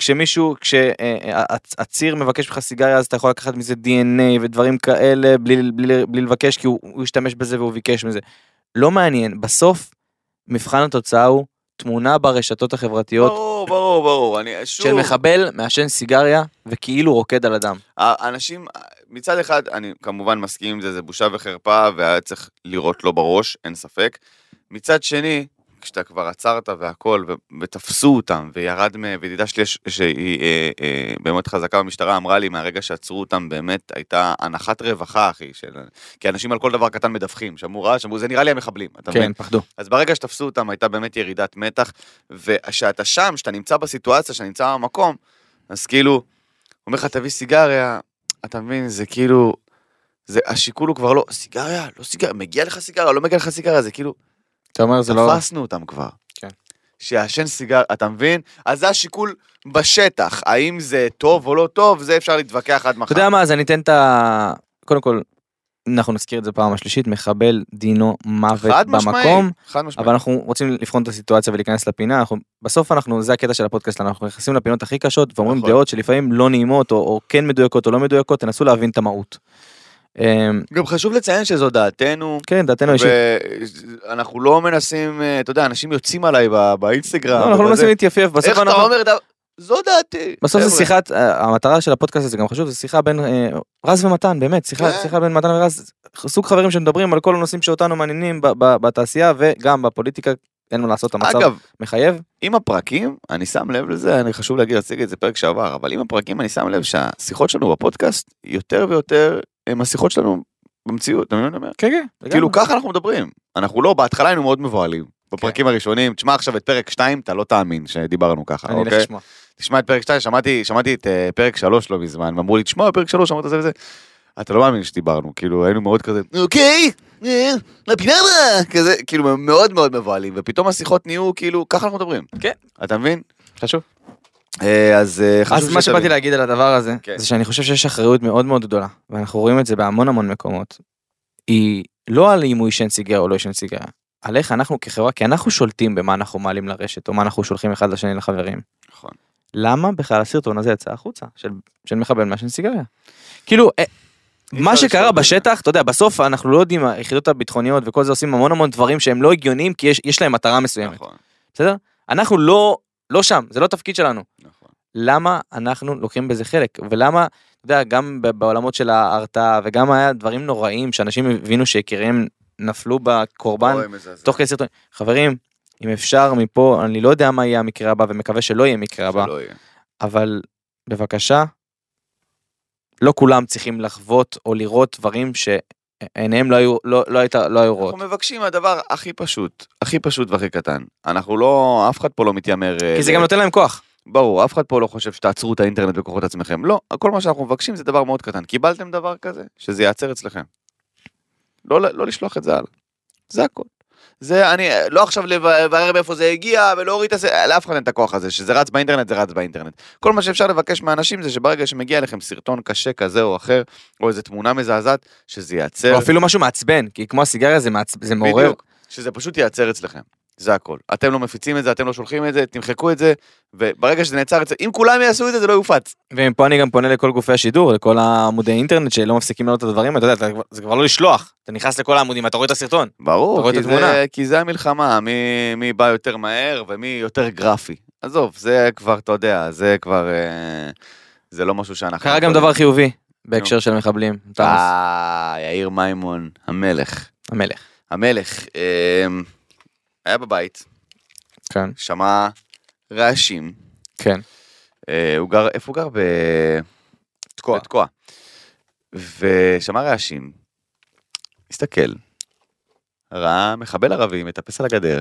שכשמישהו, כשהציר מבקש ממך סיגריה אז אתה יכול לקחת מזה DNA ודברים כאלה בלי, בלי, בלי לבקש כי הוא, הוא השתמש בזה והוא ביקש מזה. לא מעניין, בסוף מבחן התוצאה הוא תמונה ברשתות החברתיות
ברור, ברור, ברור, אני שוב,
של מחבל מעשן סיגריה וכאילו רוקד על הדם.
האנשים, מצד אחד, אני כמובן מסכים עם זה, זה בושה וחרפה, והיה צריך לירות לו בראש, אין ספק. מצד שני, כשאתה כבר עצרת והכל, ו- ותפסו אותם, וירד מ... וידידה שלי, ש- שהיא אה, אה, באמת חזקה במשטרה, אמרה לי, מהרגע שעצרו אותם, באמת הייתה הנחת רווחה, אחי, של... כי אנשים על כל דבר קטן מדווחים, שמעו רעש, אמרו, זה נראה לי המחבלים, אתה מבין?
כן, פחדו.
אז ברגע שתפסו אותם הייתה באמת ירידת מתח, וכשאתה שם, כשאתה נמצא בסיטואציה, שאתה נמצא במקום, אז כאילו, אומר לך תביא סיגריה, אתה מבין, זה כאילו, זה, השיקול הוא כבר לא, סיגריה, לא סיגריה, מגיע לך סיגריה, לא מגיע לך סיגריה, זה כאילו,
אתה אומר זה לא...
תפסנו אותם כבר.
כן.
שיעשן סיגריה, אתה מבין? אז זה השיקול בשטח, האם זה טוב או לא טוב, זה אפשר להתווכח עד מחר.
אתה יודע מה, אז אני אתן את ה... קודם כל, אנחנו נזכיר את זה פעם השלישית, מחבל דינו מוות
חד משמעי,
במקום.
חד משמעי.
אבל אנחנו רוצים לבחון את הסיטואציה ולהיכנס לפינה, אנחנו, בסוף אנחנו, זה הקטע של הפודקאסט שלנו, אנחנו נכנסים לפינות הכי קשות ואומרים
נכון.
דעות שלפעמים לא נעימות או, או כן מדויקות או לא מדויקות, תנסו להבין את המהות. אמ,
גם חשוב לציין שזו דעתנו,
כן, דעתנו אישית.
ואנחנו לא מנסים, אה, אתה יודע, אנשים יוצאים עליי באינסטגרם.
לא, אנחנו לא. מנסים להתייפייף,
איך אתה אומר, זו דעתי.
בסוף זה. שיחת, אה, המטרה של הפודקאסט הזה גם חשוב, זה שיחה בין אה, רז ומתן, באמת, שיחה,
כן.
שיחה בין מתן ורז, סוג חברים שמדברים על כל הנושאים שאותנו מעניינים בתעשייה וגם בפוליטיקה, אין מה לעשות, המצב
אגב,
מחייב.
עם הפרקים, אני שם לב לזה, אני חשוב להגיד, רציתי את זה פרק שעבר, אבל עם הפרקים אני שם לב שהשיחות שלנו בפודקאסט, יותר ויותר, הם השיחות שלנו במציאות, אתה מבין מה אני אומר?
כן, כן.
כאילו ככה אנחנו מדברים. אנחנו לא, בהתחלה היינו מאוד מבוהלים. בפרקים הראשונים, תשמע עכשיו את פרק 2, אתה לא תאמין שדיברנו ככה,
אני אלך
אוקיי?
לשמוע.
תשמע את פרק 2, שמעתי, שמעתי את אה, פרק 3 לא מזמן, ואמרו לי, תשמע, פרק 3, אמרת זה וזה. אתה לא מאמין שדיברנו, כאילו, היינו מאוד כזה, אוקיי, אה, לפינה הבאה, כזה, כאילו, מאוד מאוד מבוהלים, ופתאום השיחות נהיו, כאילו, ככה אנחנו מדברים.
כן.
אתה מבין?
חשוב.
אה, אז אה, חשוב
אז מה. שבאתי להגיד על הדבר הזה,
כן.
זה שאני חושב שיש אחריות מאוד מאוד גדולה, ואנחנו רואים את זה בהמון המון מקומות. היא לא על אם הוא עישן סיגריה או לא עישן סיגריה, על איך אנחנו כחברה, כי אנחנו שולטים במה אנחנו מעלים לרשת, או מה אנחנו שולחים אחד לשני לחברים.
נכון.
למה בכלל הסרטון הזה יצא החוצה, של, של מחבל מעשן סיגריה? כאילו, אה, מה שקרה. בשטח, אתה יודע, בסוף אנחנו לא יודעים, היחידות הביטחוניות וכל זה עושים המון המון דברים שהם לא הגיוניים, כי יש, יש להם מטרה מסוימת.
נכון.
בסדר? אנחנו לא, לא שם, זה לא תפקיד שלנו.
נכון.
למה אנחנו לוקחים בזה חלק ולמה אתה יודע גם בעולמות של ההרתעה וגם היה דברים נוראים שאנשים הבינו שיקיריהם נפלו בקורבן. תוך כדי סרטון חברים אם אפשר מפה אני לא יודע מה יהיה המקרה הבא ומקווה שלא יהיה מקרה הבא
יהיה.
אבל בבקשה לא כולם צריכים לחוות או לראות דברים שעיניהם לא היו לא, לא, הייתה, לא היו רואות.
אנחנו מבקשים הדבר הכי פשוט, הכי פשוט והכי קטן. אנחנו לא, אף אחד פה לא מתיימר... אה,
כי זה
ל-
גם נותן להם כוח.
ברור, אף אחד פה לא חושב שתעצרו את האינטרנט בכוחות עצמכם. לא, כל מה שאנחנו מבקשים זה דבר מאוד קטן. קיבלתם דבר כזה, שזה ייעצר אצלכם. לא, לא לשלוח את זה הלאה. זה הכל. זה אני לא עכשיו לברר מאיפה זה הגיע ולהוריד את זה, לאף אחד אין את הכוח הזה, שזה רץ באינטרנט זה רץ באינטרנט. כל מה שאפשר לבקש מאנשים זה שברגע שמגיע אליכם סרטון קשה כזה או אחר, או איזה תמונה מזעזעת, שזה ייעצר.
או אפילו משהו מעצבן כי כמו הסיגריה זה, מעצ... זה מעורר.
בדיוק, שזה פשוט ייעצר אצלכם. זה הכל. אתם לא מפיצים את זה, אתם לא שולחים את זה, תמחקו את זה, וברגע שזה נעצר. אם כולם יעשו את זה, זה לא יופץ.
ומפה אני גם פונה לכל גופי השידור לכל העמודי אינטרנט שלא מפסיקים לעלות את הדברים אתה יודע זה כבר לא לשלוח אתה נכנס לכל העמודים אתה רואה את הסרטון. אתה
ברור,
את
כי
התמונה.
זה, כי זה המלחמה, מי, מי בא יותר מהר ומי יותר גרפי. עזוב, זה כבר, אתה יודע, זה כבר... אה, זה לא משהו שאנחנו...
קרה גם דבר חיובי בהקשר של מחבלים.
אה, יאיר מימון, המלך.
המלך.
המלך, אה, היה בבית,
כן.
שמע רעשים.
כן.
אה, הוא גר, איפה הוא גר? ב...
תקוע.
בתקוע. ושמע רעשים. הסתכל. ראה מחבל ערבי מטפס על הגדר,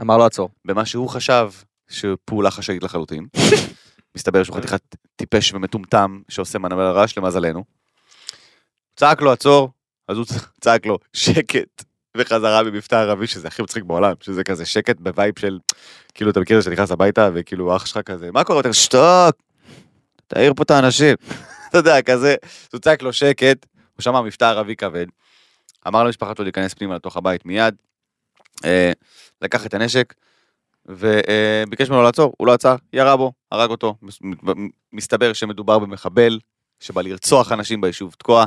אמר לו עצור.
במה שהוא חשב שפעולה חשאית לחלוטין. מסתבר שהוא חתיכת טיפש ומטומטם שעושה מנבל רעש למזלנו. צעק לו עצור, אז הוא צעק לו שקט, וחזרה במבטא ערבי שזה הכי מצחיק בעולם, שזה כזה שקט בווייב של, כאילו אתה מכיר את זה שנכנס הביתה וכאילו אח שלך כזה, מה קורה? אתה שתוק, תעיר פה את האנשים. אתה יודע, כזה, צעק לו שקט, הוא שמע מבטא ערבי כבד, אמר למשפחה שלו להיכנס פנימה לתוך הבית מיד, אה, לקח את הנשק, וביקש ממנו לעצור, הוא לא עצר, ירה בו, הרג אותו. מסתבר שמדובר במחבל שבא לרצוח אנשים ביישוב תקוע,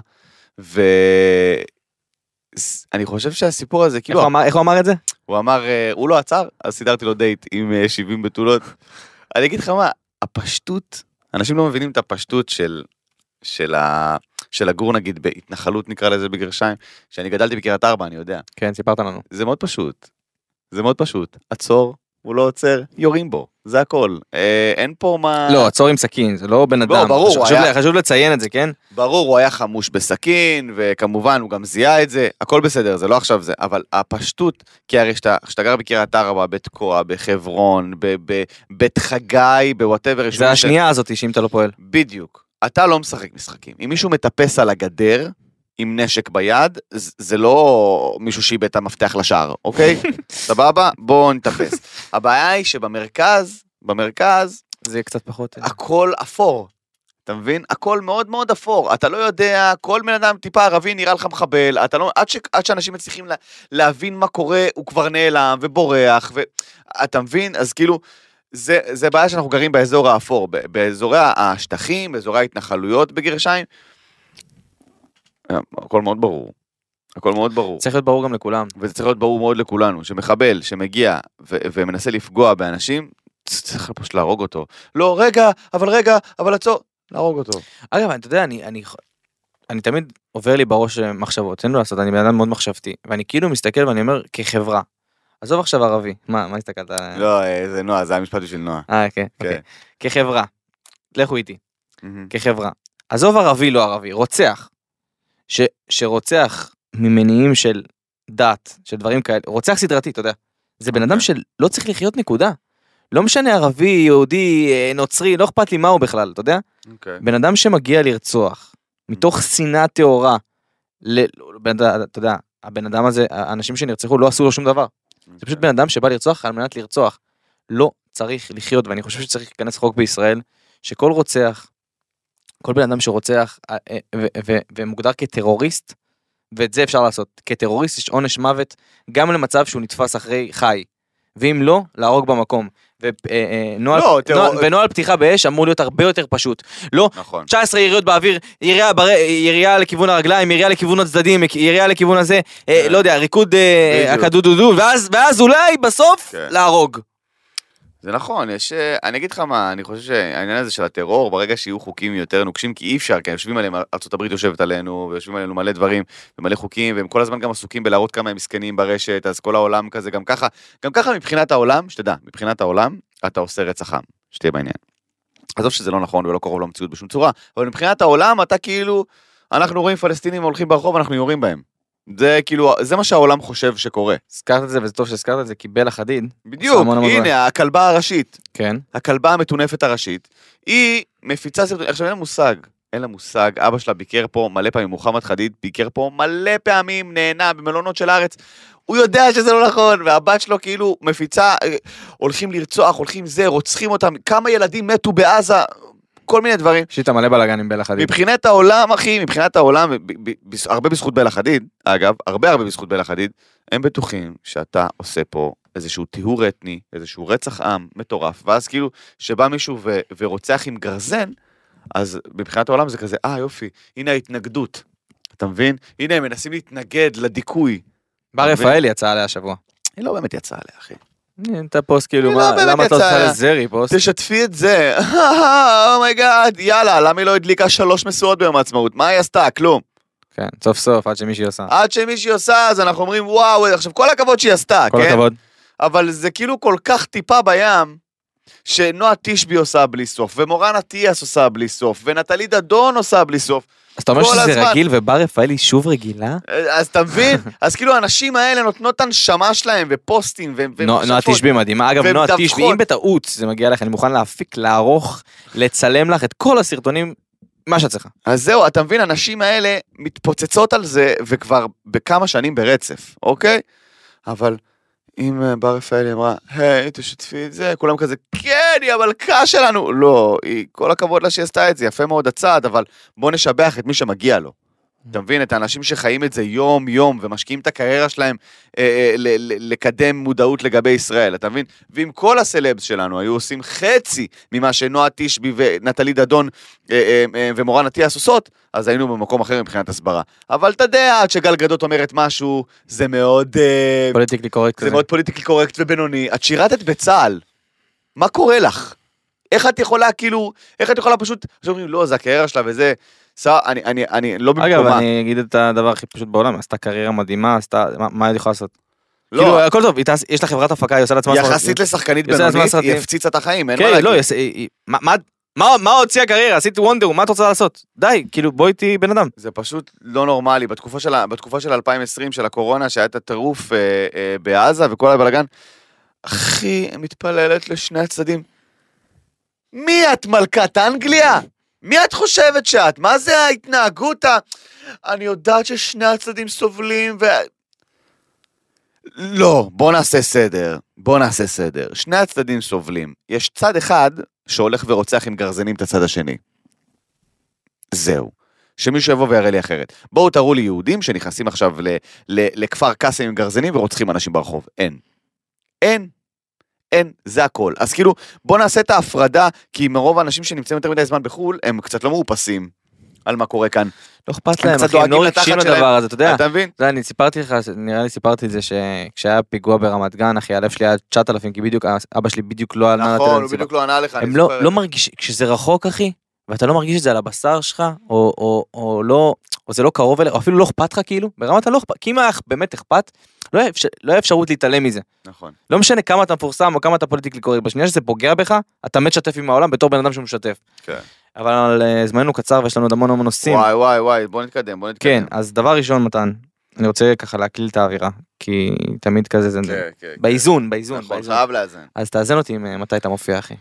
ואני חושב שהסיפור הזה,
איך
כאילו,
הוא אמר- איך הוא אמר את זה?
הוא אמר, אה, הוא לא עצר, אז סידרתי לו דייט עם אה, 70 בתולות. אני אגיד לך מה, הפשטות, אנשים לא מבינים את הפשטות של, של, ה, של לגור נגיד בהתנחלות נקרא לזה בגרשיים, שאני גדלתי בקריית ארבע, אני יודע.
כן סיפרת לנו.
זה מאוד פשוט. זה מאוד פשוט. עצור, הוא לא עוצר, יורים בו. זה הכל. אה, אין פה מה...
לא עצור עם סכין זה לא בן
לא,
אדם.
ברור,
חשוב-
היה-
חשוב לציין את זה כן?
ברור, הוא היה חמוש בסכין, וכמובן, הוא גם זיהה את זה, הכל בסדר, זה לא עכשיו זה, אבל הפשטות, כי הרי כשאתה כשאתה גר בקריית ארבע, בתקוע, בחברון, בבית חגי, בוואטאבר,
זה השנייה הזאת שאם אתה לא פועל.
בדיוק. אתה לא משחק משחקים. אם מישהו מטפס על הגדר, עם נשק ביד, זה לא מישהו שאיבד את המפתח לשער, אוקיי? סבבה? בואו נטפס. הבעיה היא שבמרכז, במרכז,
זה יהיה קצת פחות. אה,
הכל אפור. אתה מבין? הכל מאוד מאוד אפור. אתה לא יודע, כל בן אדם טיפה ערבי נראה לך מחבל, אתה לא, עד, ש, עד שאנשים מצליחים לה, להבין מה קורה, הוא כבר נעלם ובורח, ואתה מבין? אז כאילו, זה, זה בעיה שאנחנו גרים באזור האפור, באזורי השטחים, באזורי ההתנחלויות בגרשיים. אה, הכל מאוד ברור. הכל מאוד ברור.
צריך להיות ברור גם לכולם.
וזה צריך להיות ברור מאוד לכולנו, שמחבל שמגיע ו- ומנסה לפגוע באנשים, צריך פשוט להרוג אותו. לא, רגע, אבל רגע, אבל עצור, להרוג אותו.
אגב אתה יודע אני אני אני תמיד עובר לי בראש אה, מחשבות אין מה לעשות אני בן אדם מאוד מחשבתי ואני כאילו מסתכל ואני אומר כחברה. עזוב עכשיו ערבי מה מה הסתכלת?
לא, אה, זה נועה, זה המשפט בשביל נועה.
אה כן.
כן.
אוקיי. כחברה. לכו איתי. כחברה. עזוב ערבי לא ערבי רוצח. ש, שרוצח ממניעים של דת של דברים כאלה רוצח סדרתי אתה יודע. זה בן אדם
אוקיי.
שלא צריך לחיות נקודה. לא משנה ערבי יהודי אה, נוצרי לא אכפת לי מה הוא בכלל אתה יודע.
אוקיי.
בן אדם שמגיע לרצוח מתוך שנאה טהורה. ל... בן אתה יודע הבן אדם הזה האנשים שנרצחו לא עשו לו שום דבר. זה פשוט בן אדם שבא לרצוח על מנת לרצוח. לא צריך לחיות ואני חושב שצריך להיכנס חוק בישראל שכל רוצח, כל בן אדם שרוצח אה, אה, ומוגדר כטרוריסט, ואת זה אפשר לעשות. כטרוריסט יש עונש מוות גם למצב שהוא נתפס אחרי חי. ואם לא, להרוג במקום. ונוהל,
לא,
ונוהל פתיחה באש אמור להיות הרבה יותר פשוט. לא
נכון.
19 יריות באוויר, ירייה, בר... ירייה לכיוון הרגליים, ירייה לכיוון הצדדים, ירייה לכיוון הזה, אה,
כן.
לא יודע, ריקוד אה. הכדודודו, ואז, ואז אולי בסוף
כן.
להרוג.
זה נכון, יש... אה, אני אגיד לך מה, אני חושב שהעניין הזה של הטרור, ברגע שיהיו חוקים יותר נוקשים, כי אי אפשר, כי יושבים עליהם, ארה"ב יושבת עלינו, ויושבים עלינו מלא דברים, ומלא חוקים, והם כל הזמן גם עסוקים בלהראות כמה הם מסכנים ברשת, אז כל העולם כזה, גם ככה, גם ככה מבחינת העולם, שתדע, מבחינת העולם, אתה עושה רצח עם, שתהיה בעניין. עזוב שזה לא נכון ולא קרוב למציאות בשום צורה, אבל מבחינת העולם אתה כאילו, אנחנו רואים פלסטינים הולכים ברחוב, אנחנו יורים בהם. זה כאילו, זה מה שהעולם חושב שקורה.
הזכרת את זה וזה טוב שהזכרת את זה כי בלה חדיד.
בדיוק,
המון המון.
הנה, הכלבה הראשית,
כן.
הכלבה המטונפת הראשית, היא מפיצה סרטונים, עכשיו אין לה מושג, אין לה מושג, אבא שלה ביקר פה מלא פעמים, מוחמד חדיד ביקר פה מלא פעמים, נהנה במלונות של הארץ, הוא יודע שזה לא נכון, והבת שלו כאילו מפיצה, אה, הולכים לרצוח, הולכים זה, רוצחים אותם, כמה ילדים מתו בעזה, כל מיני דברים.
יש איתה מלא בלאגן עם בלה חדיד.
מבחינת העולם, אחי, מבחינת העולם, ב- ב- ב- הרבה בזכות בלה חדיד, אגב, הרבה הרבה בזכות בלה חדיד, הם בטוחים שאתה עושה פה איזשהו טיהור אתני, איזשהו רצח עם מטורף, ואז כאילו, שבא מישהו ו- ורוצח עם גרזן, אז מבחינת העולם זה כזה, אה יופי, הנה ההתנגדות, אתה מבין? הנה הם מנסים להתנגד לדיכוי.
בר רפאלי יצא עליה השבוע.
היא לא באמת יצאה עליה, אחי.
אתה פוסט כאילו, מה-
לא
למה אתה. עושה לזרי פוסט?
תשתפי את זה, oh my god, יאללה, למה היא לא הדליקה שלוש משואות ביום העצמאות? מה היא עשתה? כלום.
כן, סוף סוף עד שמישהי עושה.
עד שמישהי עושה, אז אנחנו אומרים, וואו, עכשיו כל הכבוד שהיא עשתה,
כל
כן?
הכבוד.
אבל זה כאילו כל כך טיפה בים, שנועה תשבי עושה בלי סוף, ומורן אטיאס עושה בלי סוף, ונטלי דדון עושה בלי סוף.
אז אתה אומר שזה
הזמן.
רגיל ובר רפאלי שוב רגילה?
אז אתה מבין? אז כאילו האנשים האלה נותנות את הנשמה שלהם, ופוסטים, ו-
נו- נועה. תשבי מדהימה. אגב, נועה
ומדווחות.
תשבי, אם בטעות זה מגיע לך, אני מוכן להפיק, לערוך, לצלם לך את כל הסרטונים, מה שאת צריכה.
אז זהו, אתה מבין, הנשים האלה מתפוצצות על זה, וכבר בכמה שנים ברצף, אוקיי? אבל אם אה, בר רפאלי אמרה, היי, תשתפי את זה, כולם כזה, כן, היא המלכה שלנו. לא, היא, כל הכבוד לה שהיא עשתה את זה, יפה מאוד הצעד, אבל בוא נשבח את מי שמגיע לו. אתה מבין, את האנשים שחיים את זה יום-יום ומשקיעים את הקריירה שלהם אה, אה, לקדם מודעות לגבי ישראל, אתה מבין? ואם כל הסלבס שלנו היו עושים חצי ממה שנועה תשבי ונטלי דדון אה, אה, אה, ומורן אטיאס עושות, אז היינו במקום אחר מבחינת הסברה. אבל אתה יודע, עד שגל גדות אומרת משהו, זה מאוד... אה,
politically correct
זה
כזה.
מאוד politically correct ובינוני. את שירתת בצה"ל, מה קורה לך? איך את יכולה כאילו, איך את יכולה פשוט, עכשיו אומרים, לא, זה הקריירה שלה וזה, אני, אני, אני לא
אגב,
במקומה.
אני אגיד את הדבר הכי פשוט בעולם, עשתה קריירה מדהימה, עשתה, מה- מה היא יכולה לעשות?
לא,
כאילו, הכל טוב, יש לה חברת הפקה, היא עושה לעצמה...
יחסית לשחקנית בינונית,
סרטים.
היא הפציצה את החיים, אין מה
כן,
להגיד.
לא, היא מה- מה- מה מה הוציאה קריירה? עשיתי וונדר, מה את רוצה לעשות? די, כאילו, בואי תהיי בן אדם.
זה פשוט לא נורמלי. בתקופה של, בתקופה של 2020, של הקורונה, שהיה את הטירוף אה, אה, בעזה וכל הבלאגן, אחי, מתפללת לשני הצדדים. מי את, מלכת אנגליה? מי את חושבת שאת? מה זה ההתנהגות ה... אני יודעת ששני הצדדים סובלים ו... לא, בוא נעשה סדר. בוא נעשה סדר. שני הצדדים סובלים. יש צד אחד שהולך ורוצח עם גרזנים את הצד השני. זהו. שמישהו יבוא ויראה לי אחרת. בואו תראו לי יהודים שנכנסים עכשיו ל- ל- לכפר קאסם עם גרזנים ורוצחים אנשים ברחוב. אין. אין. אין, זה הכל. אז כאילו, בוא נעשה את ההפרדה, כי מרוב האנשים שנמצאים יותר מדי זמן בחו"ל, הם קצת לא מאופסים על מה קורה כאן.
לא אכפת
הם
להם, אחי, הם לא רגשים. לדבר הזה, אתה יודע.
אתה מבין?
יודע, אני סיפרתי לך, נראה לי סיפרתי את זה שכשהיה פיגוע ברמת גן, אחי, הלב שלי היה 9,000, כי בדיוק, אבא שלי בדיוק לא ענה
נכון, הוא. בדיוק לא ענה לך. אני
הם לא,
זוכר את
לא
זה.
מרגיש, כשזה רחוק אחי, ואתה לא מרגיש את זה על הבשר שלך, או, או, או לא, או זה לא קרוב אליך, או אפילו לא אכפת לך כאילו, ברמת הלא אכפת, כי אם היה באמת אכפת, לא היה, אפשר, לא אפשרות להתעלם מזה.
נכון.
לא משנה כמה אתה מפורסם או כמה אתה פוליטיקלי קורקט, בשנייה שזה פוגע בך, אתה מת שתף עם העולם בתור בן אדם שמשתף.
כן.
אבל אה, זמננו קצר ויש לנו עוד המון המון נושאים.
וואי וואי וואי, בוא נתקדם, בוא נתקדם.
כן, אז דבר ראשון מתן, אני רוצה ככה להקליל את האווירה, כי תמיד כזה זה,
כן, כן, כן.
באיזון, באיזון,
נכון,
באיזון.
חייב לאזן.
אז תאזן אותי אה, מתי אתה מופיע אחי.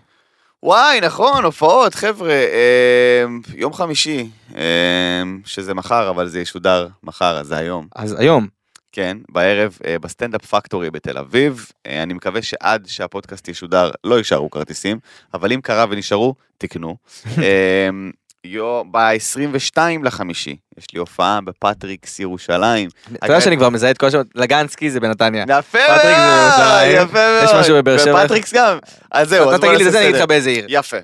וואי, נכון, הופעות, חבר'ה. אה, יום חמישי, אה, שזה מחר, אבל זה ישודר מחר, אז זה היום.
אז היום,
כן, בערב אה, בסטנדאפ פקטורי בתל אביב. אה, אני מקווה שעד שהפודקאסט ישודר לא יישארו כרטיסים, אבל אם קרה ונשארו, תקנו. יו- ב-22 לחמישי, יש לי הופעה בפטריקס ירושלים.
אתה יודע שאני כבר מזהה את כל השמות, לגנסקי זה בנתניה.
יפה מאוד. יפה מאוד.
יש משהו בבאר שבע?
בפטריקס גם. אז זהו,
אתה
אז בוא
תגיד לי את זה, אני אגיד. לך באיזה עיר.
יפה.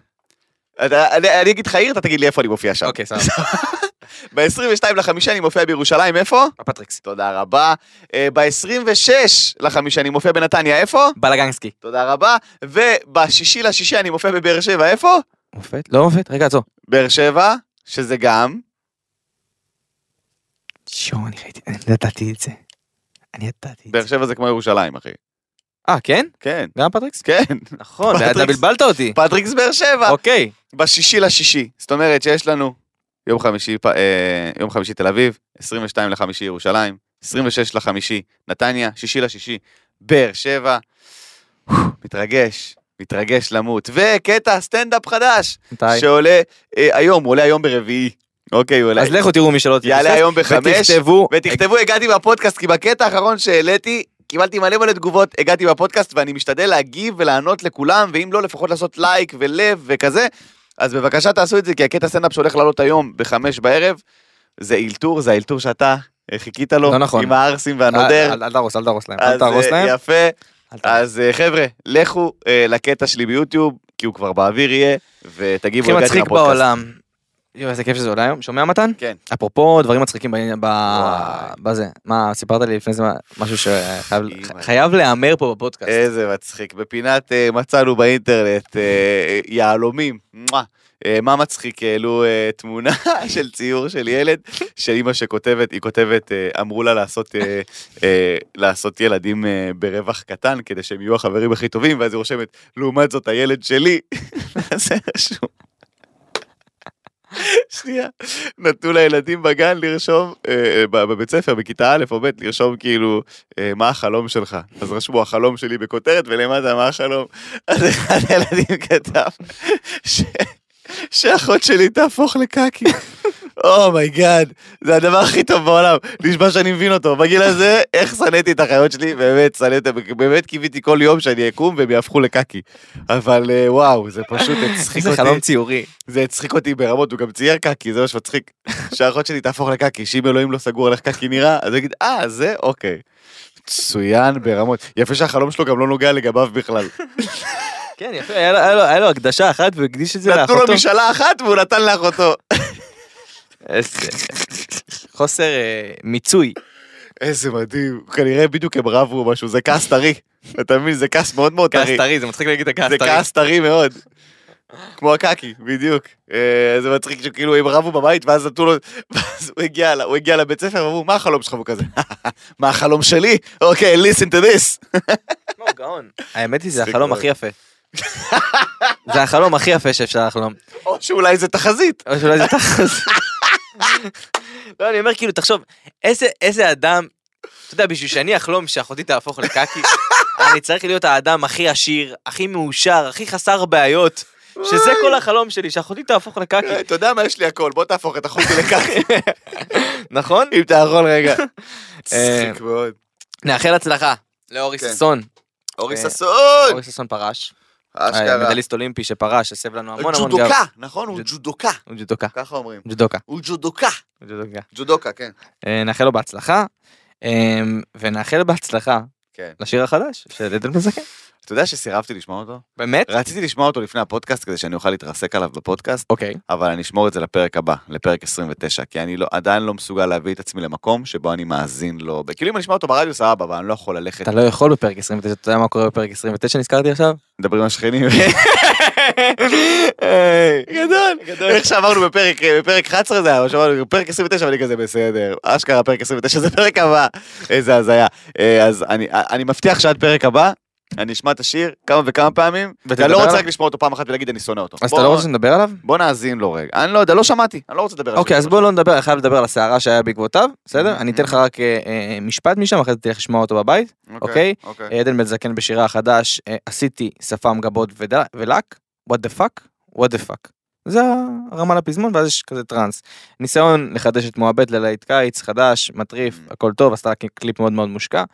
אני אגיד לך עיר, אתה תגיד לי איפה אני מופיע שם.
אוקיי, סבבה.
ב-22 לחמישי אני מופיע בירושלים, איפה?
בפטריקס.
תודה רבה. ב-26 לחמישי אני מופיע בנתניה, איפה?
בלגנסקי.
תודה רבה. ובשישי לשישי אני מופיע בבאר שבע, איפה?
מופת? לא מופת? רגע, עצור.
באר שבע, שזה גם.
שואו, אני ראיתי, אני ידעתי את זה. אני ידעתי את
באר
זה.
שבע זה כמו ירושלים, אחי.
אה, כן?
כן,
גם פטריקס?
כן.
נכון, אתה. בלבלת אותי.
פטריקס באר שבע.
אוקיי.
בשישי לשישי. זאת אומרת שיש לנו יום חמישי, אה, יום חמישי תל אביב, 22 לחמישי ירושלים, 26 לחמישי נתניה, שישי לשישי באר שבע. מתרגש, מתרגש למות. וקטע סטנדאפ חדש,
מתי?
שעולה אה, היום, הוא עולה היום ברביעי. אוקיי, עולה.
אז לכו תראו מי שלא תפספס.
יעלה היום בחמש,
ותכתבו.
ותכתבו הגעתי בפודקאסט, כי בקטע האחרון שהעליתי, קיבלתי מלא מלא תגובות, הגעתי בפודקאסט, ואני משתדל להגיב ולענות לכולם, ואם לא, לפחות לעשות לייק ולב וכזה. אז בבקשה תעשו את זה, כי הקטע סטנדאפ שהולך לעלות היום בחמש בערב, זה אילתור, זה האילתור שאתה אה, חיכית לו,
לא נכון.
עם הערסים והנודר.
אל תהרוס, אל תהרוס להם. אל תהרוס
אה,
להם.
יפה. אז אה, חבר'ה, לכו לקטע שלי ביוטיוב, כי הוא כבר באוויר יהיה, ותגיבו
הכי
הגעתי
מצחיק
לפודקאסט.
בעולם. יואו, איזה כיף שזה עולה היום. שומע מתן?
כן.
אפרופו דברים מצחיקים בעניין. בזה. מה, סיפרת לי לפני זה משהו שחייב להיאמר פה בפודקאסט.
איזה מצחיק. בפינת אה, מצאנו באינטרנט אה, יהלומים. אה, מה מצחיק? העלו תמונה של ציור של ילד, של אימא שכותבת, היא כותבת, אמרו לה לעשות, לעשות ילדים ברווח קטן, כדי שהם יהיו החברים הכי טובים, ואז היא רושמת, לעומת זאת הילד שלי. זה רשום. שנייה, נתנו לילדים בגן לרשום, אה, אה, בבית ספר, בכיתה א' או ב', לרשום כאילו, אה, מה החלום שלך? אז רשמו החלום שלי בכותרת, ולמטה מה החלום? אז אחד הילדים כתב, שאחות שלי תהפוך לקקי. oh my god, זה הדבר הכי טוב בעולם, נשמע שאני מבין אותו. בגיל הזה, איך שנאתי את החיות שלי, באמת, שנאתי, באמת קיוויתי כל יום שאני אקום והם יהפכו לקקי. אבל אה, וואו, זה פשוט הצחיק אותי.
חלום ציורי.
זה הצחיק אותי ברמות, הוא גם צייר קקי, זה מה שמצחיק. שהאחות שלי תהפוך לקקי, שאם אלוהים לא סגור על איך קקי נראה, אז הוא יגיד, אה, זה? אוקיי. מצוין ברמות. יפה שהחלום שלו גם לא נוגע לגביו בכלל.
כן, יפה, היה לו- הקדשה אחת והוא הקדיש את זה
נתנו לו
לאחותו.
משאלה אחת והוא נתן לאחותו.
איזה- חוסר אה, מיצוי.
איזה מדהים, כנראה בדיוק הם רבו או משהו, זה כעס טרי. אתה מבין, זה כעס מאוד מאוד
כעס
טרי.
טרי, זה מצחיק להגיד את הכעס
זה
טרי.
כעס טרי מאוד. כמו הקקי, בדיוק. אה, זה מצחיק שכאילו הם רבו בבית ואז נתנו לו, ואז הוא הגיע הוא הגיע לבית ספר ואמרו מה החלום שלך והוא כזה, מה החלום שלי? אוקיי, listen to this.
האמת היא זה החלום. הכי יפה. זה החלום הכי יפה שאפשר לחלום.
או שאולי זה תחזית.
או שאולי זה תחזית. לא, אני אומר כאילו, תחשוב, איזה, איזה אדם, אתה יודע, בשביל שאני אחלום שאחותי תהפוך לקקי, אני צריך להיות האדם הכי עשיר, הכי מאושר, הכי חסר בעיות, שזה כל החלום שלי, שאחותי תהפוך לקקי,
אה, אתה יודע מה יש לי הכל, בוא תהפוך את אחותי לקקי,
נכון?
אם אתה יכול רגע. מצחיק מאוד.
נאחל הצלחה לאורי
כן.
ששון.
אורי
אה,
ששון!
אורי ששון פרש,
אשכרה.
מדליסט אולימפי שפרש, הסב לנו המון המון גב.
ג'ודוקה, נכון? הוא
ג'וד-
ג'ודוקה.
הוא ג'ודוקה.
ככה אומרים.
ג'ודוקה.
הוא ג'ודוקה.
ג'ודוקה.
ג'ודוקה, כן.
אה, נאחל לו בהצלחה, אה, ונאחל בהצלחה
כן.
לשיר החדש של עדן מזקן.
אתה יודע שסירבתי לשמוע אותו?
באמת?
רציתי לשמוע אותו לפני הפודקאסט כדי שאני אוכל להתרסק עליו בפודקאסט,
אוקיי.
אבל אני אשמור את זה לפרק הבא, לפרק 29, כי אני לא, עדיין לא מסוגל להביא את עצמי למקום שבו אני מאזין לו. כאילו אם אני אשמע אותו ברדיו סבבה, אבל אני לא יכול ללכת,
אתה לא יכול בפרק 29, אתה יודע מה קורה בפרק 29 נזכרתי עכשיו?
מדברים עם השכנים. גדול. איך שאמרנו בפרק בפרק 11 זה היה, שאמרנו בפרק 29 ואני כזה בסדר, אשכרה פרק 29 זה פרק הבא, איזה הזיה. אה, אז אני אני מבטיח שעד פרק הבא. אני אשמע את השיר כמה וכמה פעמים, ואני לא רוצה? רק לשמוע אותו פעם אחת ולהגיד אני שונא אותו.
אז אתה לא רוצה שנדבר עליו?
בוא נאזין לו רגע. אני לא יודע, לא שמעתי, אני לא רוצה לדבר על
אוקיי,
השיר
אז
שלו.
בוא לא נדבר, אני חייב לדבר על הסערה שהיה בעקבותיו, בסדר?
Mhm.
אני אתן לך רק אה, אה, משפט משם, אחרי זה תלך לשמוע אותו בבית. אוקיי?
אוקיי.
עדן בן זקן בשירה החדש, אה, עשיתי שפם גבות ולק, what the fuck, what the fuck. זה הרמה לפזמון ואז יש כזה טראנס. ניסיון לחדש את מועבט ללהיט קיץ, חדש, מטריף,
Mhm.
הכל טוב, עשתה קליפ מאוד מאוד מושקע.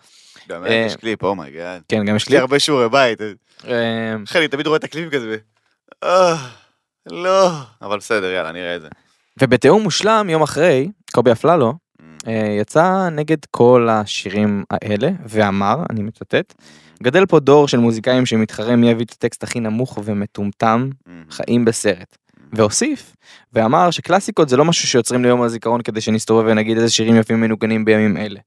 באמת,
אה,
יש קליפ, oh my god.
כן, גם יש
יש לי
קליפ.
הרבה שיעורי בית.
אה,
אחי, אני תמיד רואה את הקליפים כזה. אה, לא. אבל בסדר, יאללה, נראה את זה.
ובתיאום מושלם, יום אחרי, קובי אפללו
Mm.
אה, יצא נגד כל השירים האלה, ואמר, אני מצטט, גדל פה דור של מוזיקאים שמתחרה מי יביא את הטקסט הכי נמוך ומטומטם,
Mm.
חיים בסרט. והוסיף, ואמר שקלאסיקות זה לא משהו שיוצרים ליום הזיכרון כדי שנסתובב ונגיד איזה שירים יפים מנוגנים בימים אלה.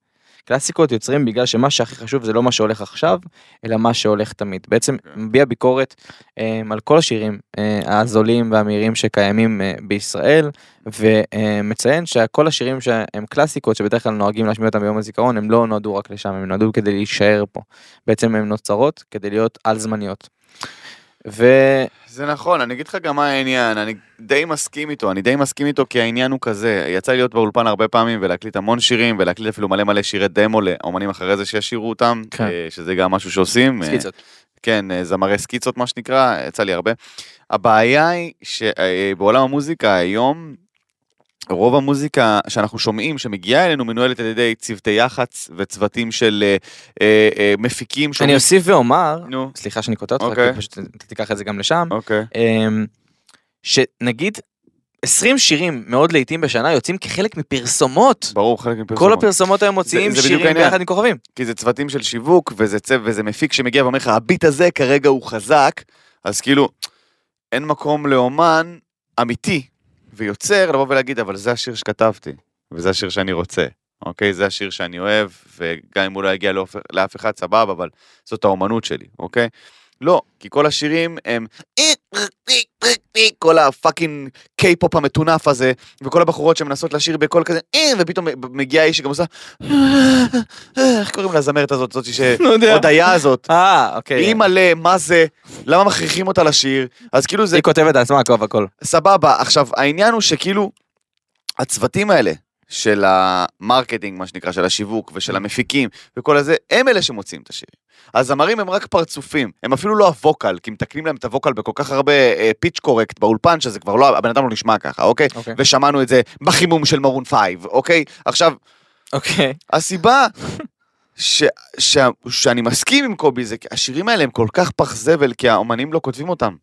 קלאסיקות יוצרים בגלל שמה שהכי חשוב זה לא מה שהולך עכשיו, אלא מה שהולך תמיד. בעצם. מביע ביקורת אה, על כל השירים אה, הזולים והמהירים שקיימים אה, בישראל, ומציין שכל השירים שהם קלאסיקות שבדרך כלל נוהגים להשמיע אותם ביום הזיכרון, הם לא נועדו רק לשם, הם נועדו כדי להישאר פה. בעצם הן נוצרות כדי להיות על זמניות. ו...
זה נכון, אני אגיד לך גם מה העניין, אני די מסכים איתו, אני די מסכים איתו כי העניין הוא כזה, יצא לי להיות באולפן הרבה פעמים ולהקליט המון שירים ולהקליט אפילו מלא מלא שירי דמו לאומנים אחרי זה שישירו אותם,
כן.
אה, שזה גם משהו שעושים. אה,
סקיצות.
כן, אה, זמרי סקיצות מה שנקרא, יצא לי הרבה. הבעיה היא שבעולם המוזיקה היום, רוב המוזיקה שאנחנו שומעים שמגיעה אלינו מנוהלת על ידי צוותי יח"צ וצוותים של אה, אה, אה, מפיקים
אני
שומעים.
אוסיף ואומר,
נו,
סליחה שאני קוטע אותך,
אוקיי.
כי פשוט תיקח את זה גם לשם,
אוקיי.
אמ, שנגיד 20 שירים מאוד לעיתים בשנה יוצאים כחלק מפרסומות.
ברור, חלק מפרסומות.
כל הפרסומות היום מוציאים
זה בדיוק
שירים. ביחד עם כוכבים.
כי זה צוותים של שיווק, וזה צו, וזה מפיק שמגיע ואומר לך, הביט הזה כרגע הוא חזק, אז כאילו, אין מקום לאומן אמיתי ויוצר לבוא ולהגיד, אבל זה השיר שכתבתי, וזה השיר שאני רוצה, אוקיי? זה השיר שאני אוהב, וגם אם הוא לא יגיע. לאף אחד, סבבה, אבל זאת האומנות שלי, אוקיי? לא, כי כל השירים הם כל ה fucking K-pop המטונף הזה, וכל הבחורות שמנסות לשיר בקול כזה, ופתאום מגיע איש שגם עושה, איך קוראים לזמרת הזאת, זאת
לא.
שהודיה הזאת,
אה, אוקיי.
היא מלא, מה זה, למה מכריחים אותה לשיר, אז כאילו זה
היא כותבת לעצמה הכל והכל.
סבבה, עכשיו העניין הוא שכאילו הצוותים האלה של ה marketing מה שנקרא של השיווק ושל המפיקים וכל הזה הם אלה שמוציאים את השירים. הזמרים הם רק פרצופים הם אפילו לא ה vocal כי מתקנים להם את ה vocal בכל כך הרבה pitch correct באולפן שזה כבר לא הבן אדם לא נשמע ככה אוקיי
אוקיי.
ושמענו את זה בחימום של מרון פייב אוקיי עכשיו
אוקיי.
הסיבה ש, ש, שאני מסכים עם קובי זה כי השירים האלה הם כל כך פח זבל כי האומנים לא כותבים אותם.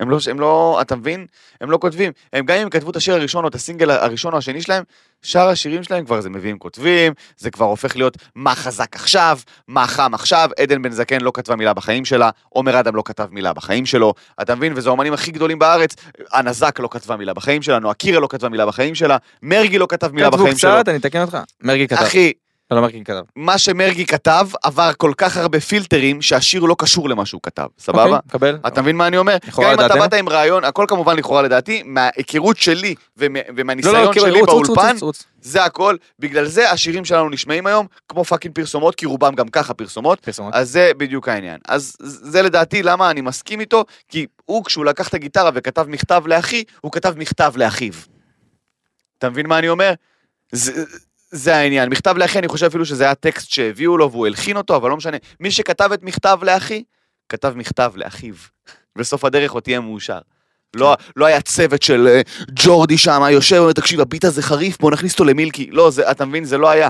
הם לא, הם לא, אתה מבין? הם לא כותבים. הם גם אם כתבו את השיר הראשון או את הסינגל הראשון או השני שלהם, שאר השירים שלהם כבר זה מביאים כותבים, זה כבר הופך להיות מה חזק עכשיו, מה חם עכשיו, עדן בן זקן לא כתבה מילה בחיים שלה, עומר אדם לא כתב מילה בחיים שלו, אתה מבין? וזה האומנים הכי גדולים בארץ, הנזק לא כתבה מילה בחיים שלה, נועה קירה לא כתבה מילה בחיים שלה, מרגי לא כתב מילה
כתבו
בחיים שלו.
קצת, אני אתקן אותך. מרגי כתב.
אחי,
לא, לא מרגי כתב.
מה שמרגי כתב עבר כל כך הרבה פילטרים שהשיר לא קשור למה שהוא כתב, סבבה?
אוקיי, מקבל.
אתה מבין מה אני אומר? גם אם אתה. באת עם רעיון, הכל כמובן לכאורה לדעתי, מההיכרות שלי ומ-
לא,
ומהניסיון
לא,
שלי באולפן. זה הכל. בגלל זה השירים שלנו נשמעים היום כמו fucking פרסומות, כי רובם גם ככה פרסומות.
פרסומות.
אז זה בדיוק העניין. אז זה לדעתי למה אני מסכים איתו, כי הוא כשהוא לקח את הגיטרה וכתב מכתב לאחי, הוא כתב מכתב לאחיו. אתה מבין מה אני אומר? זה, זה העניין. מכתב לאחי, אני חושב אפילו שזה היה טקסט שהביאו לו והוא הלחין אותו, אבל לא משנה. מי שכתב את מכתב לאחי, כתב מכתב לאחיו. בסוף הדרך עוד תהיה מאושר. לא, לא היה צוות של אה, ג'ורדי שם, יושב ואומר, תקשיב, הביט הזה חריף, בוא נכניס אותו למילקי. לא, זה, אתה מבין, זה לא היה.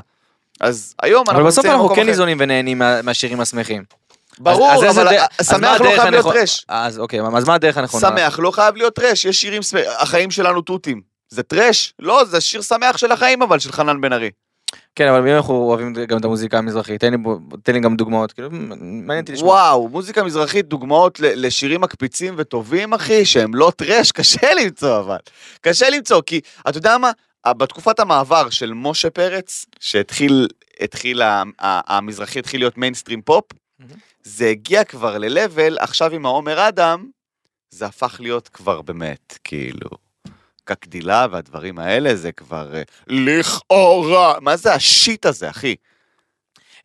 אז היום אנחנו
אבל בסוף
נמצאים
אנחנו
במקום
כן
אחר.
ניזונים ונהנים מה- מהשירים השמחים.
ברור,
אז- אז
אבל שמח לא חייב להיות טרש.
אז אוקיי, אז מה הדרך הנכונה?
שמח לא חייב להיות trash, יש שירים, שמח- החיים שלנו תותים. זה trash? לא, זה שיר שמח של החיים אבל, של חנן בן ארי.
כן, אבל אנחנו אוהבים גם את המוזיקה המזרחית, תן לי תן לי גם דוגמאות, כאילו, מעניין אותי לשמוע.
וואו, מוזיקה מזרחית, דוגמאות ל- לשירים מקפיצים וטובים, אחי, שהם לא trash, קשה למצוא אבל. קשה למצוא, כי אתה יודע מה? בתקופת המעבר של משה פרץ, שהתחיל, התחיל, המזרחי התחיל להיות מיינסטרים פופ,
מהמם.
זה הגיע כבר ל-level, עכשיו עם העומר אדם, זה הפך להיות כבר באמת, כאילו, כגדילה והדברים האלה, זה כבר אה, לכאורה, מה זה השיט הזה, אחי?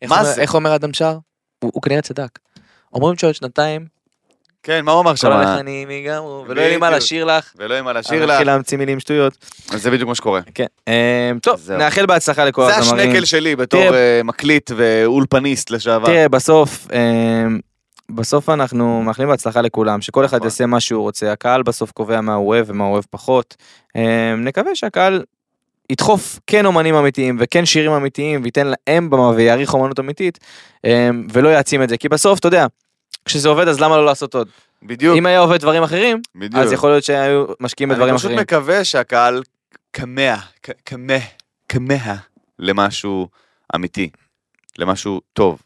מה
אומר-
זה?
איך אומר אדם שר? הוא הוא כנראה צדק. אומרים שעוד שנתיים,
כן, מה הוא אמר
כל
שם?
הלחנים ייגמרו, ולא יהיה לי מה. לשיר לך.
ולא יהיה מה
אני
לשיר לך,
מתחיל להמציא מילים שטויות.
זה בדיוק מה שקורה.
כן. אמ, טוב. נאחל בהצלחה לכל
זה
הזמרים.
השנקל שלי בתור אה, מקליט ואולפניסט לשעבר.
תראה, בסוף, אמ, בסוף אנחנו מאחלים בהצלחה לכולם, שכל אחד
נכון.
יעשה מה שהוא רוצה, הקהל בסוף קובע מה הוא אוהב ומה הוא אוהב פחות. אמ, נקווה שהקהל ידחוף כן אומנים אמיתיים וכן שירים אמיתיים וייתן להם במה ויעריך אומנות אמיתית, אמ, ולא יעצים את זה, כי בסוף, אתה יודע, כשזה עובד אז למה לא לעשות עוד?
בדיוק,
אם היה עובד דברים אחרים,
בדיוק.
אז יכול להיות שהיו משקיעים בדברים
אני
אחרים.
פשוט מקווה שהקהל כמה, כמה, כמה למשהו אמיתי, למשהו טוב.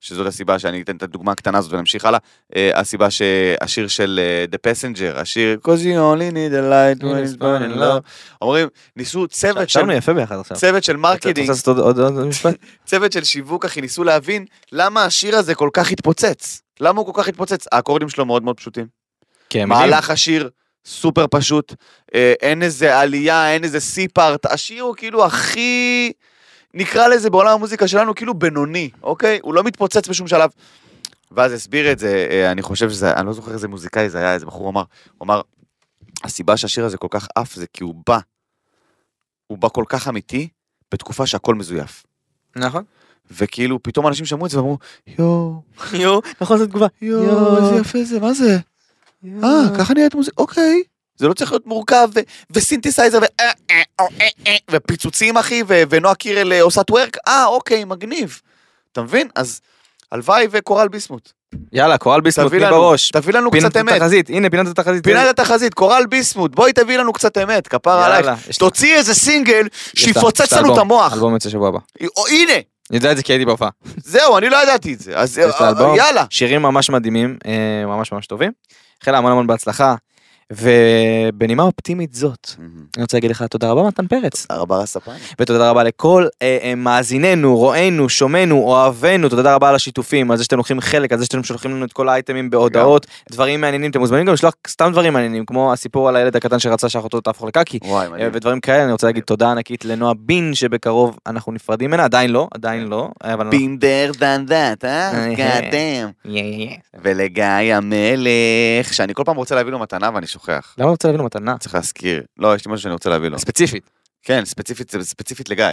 שזאת הסיבה שאני אתן את הדוגמה הקטנה הזאת ונמשיך הלאה, אה, הסיבה שהשיר של אה, The Passenger, השיר cause you only need a light when it's burning low, אומרים, ניסו צוות של,
ישבנו יפה ביחד עכשיו.
צוות של
אתה
marketing,
רוצה לעשות עוד- עוד עוד משפט?
צוות של שיווק אחי, ניסו להבין למה השיר הזה כל כך התפוצץ. למה הוא כל כך התפוצץ? האקורדים שלו מאוד מאוד פשוטים. מהלך השיר סופר פשוט, אה, אין איזה עלייה, אין איזה סי פארט, השיר הוא כאילו הכי, נקרא לזה בעולם המוזיקה שלנו כאילו בינוני, אוקיי? הוא לא מתפוצץ בשום שלב. ואז הסביר את זה, אה, אני חושב שזה, אני לא זוכר איזה מוזיקאי זה היה, איזה בחור אמר, הוא אמר, הסיבה שהשיר הזה כל כך עף זה כי הוא בא, הוא בא כל כך אמיתי, בתקופה שהכל מזויף.
נכון.
וכאילו פתאום אנשים שמעו את זה ואמרו, יואו,
יואו, נכון זו תגובה.
יואו, איזה יפה זה, מה זה? אה, ככה נראית מוזיקה, אוקיי. זה לא צריך להיות מורכב, ו- וסינתסייזר, ו- אה, אה, אה, ופיצוצים אחי, ו- ונועה קירל עושה טוורק, אה, אוקיי, מגניב. אתה מבין? אז הלוואי וקורל ביסמוט.
יאללה, קורל ביסמוט,
תביא לנו,
בראש.
תביא לנו קצת אמת.
התחזית, הנה פינת התחזית.
פינת התחזית, קורל ביסמוט, בואי תביא לנו קצת אמת, כפר עלייך. תוציאי איזה סינגל שיפוצץ לנו את המוח.
אלבום יוצא שבוע הבא.
הנה,
אני יודע את זה כי הייתי בהופעה.
זהו, אני לא ידעתי את זה. אז. יאללה.
שירים ממש מדהימים, ממש ממש טובים. חילה המון המון בהצלחה. ובנימה אופטימית זאת, אני רוצה להגיד לך תודה רבה מתן פרץ.
תודה רבה לספן.
ותודה רבה לכל אה, אה, מאזיננו, רואינו, שומענו, אוהבינו, תודה רבה על השיתופים, על זה שאתם לוקחים חלק, על זה שאתם שולחים לנו את כל האייטמים בהודעות, דברים מעניינים, אתם מוזמנים גם לשלוח סתם דברים מעניינים, כמו הסיפור על הילד הקטן שרצה שאחותו תהפוך לקקי, אה. ודברים כאלה, אני רוצה להגיד תודה ענקית לנועה בין שבקרוב אנחנו נפרדים ממנה, עדיין לא, עדיין לא,
been there done that, אה?
אה, yeah, yeah.
ולגיא המלך, שאני כל פעם רוצה להביא לו מתנה ואני שוכח.
למה אתה רוצה להביא לו מתנה?
צריך להזכיר. לא, יש לי משהו שאני רוצה להביא לו.
ספציפית.
כן, ספציפית, ספציפית לגיא.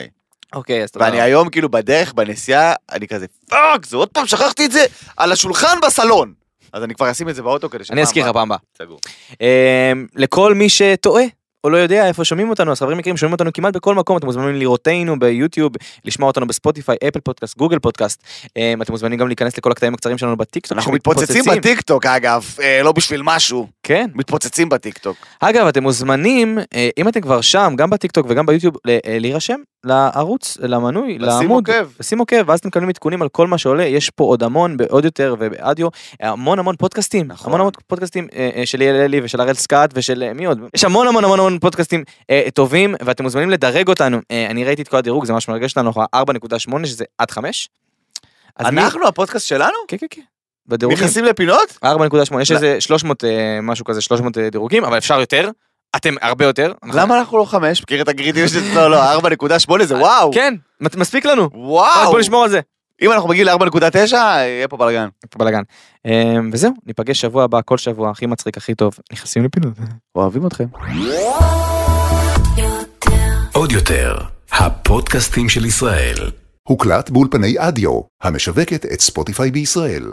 אוקיי, אז תודה.
ואני היום כאילו בדרך, בנסיעה, אני כזה, פאק, זה עוד פעם שכחתי את זה על השולחן בסלון. אז אני כבר אשים את זה באוטו כדי
אני אזכיר לך פעם הבאה.
סגור.
אמ, לכל מי שטועה או לא יודע איפה שומעים אותנו, אז חברים יקרים שומעים אותנו כמעט בכל מקום, אתם מוזמנים לראותנו ביוטיוב, לשמוע אותנו בספוטיפיי, אפל פודקאסט, גוגל פודקאסט, אמ, אתם מוזמנים גם להיכנס לכל הקטעים הקצרים שלנו בטיקטוק.
אנחנו מתפוצצים בטיקטוק, אגב, אה, לא בשביל משהו.
כן.
מתפוצצים בטיקטוק.
אגב, אתם מוזמנים, אה, אם אתם כבר שם, גם בטיקטוק וגם ביוטיוב, אה, להירשם לערוץ, למנוי,
לשים
לעמוד.
עוקב.
לשים עוקב, ואז אתם מקבלים עדכונים על כל מה שעולה, יש פה עוד המון, בווידאו ובאודיו, המון המון פודקאסטים. המון המון פודקאסטים של ליאל אלי ושל הראל סקאט ושל מי עוד, יש המון המון המון המון פודקאסטים אה, טובים, ואתם מוזמנים לדרג אותנו, אה, אני ראיתי את כל הדירוג, זה ממש מרגש לנו, אנחנו 4.8 שזה עד 5. אז מי-
אנחנו, הפודקאסט שלנו?
כן כן כן. בדירוגים.
נכנסים לפינות?
4.8 יש. איזה 300 אה, משהו כזה 300 אה, דירוגים אבל אפשר יותר אתם הרבה יותר
למה אנחנו לא חמש? מכיר את הגרידיות של לא, לא, 4.8 זה וואו.
כן מספיק לנו
וואו.
בוא נשמור על זה
אם אנחנו מגיעים ל-4.9, יהיה פה בלאגן.
בלאגן אה, וזהו ניפגש שבוע הבא כל שבוע הכי מצחיק הכי טוב נכנסים לפינות.
אוהבים אתכם.
עוד יותר, הפודקאסטים של ישראל.
הוקלט באולפני אדיו, המשווקת את ספוטיפיי בישראל.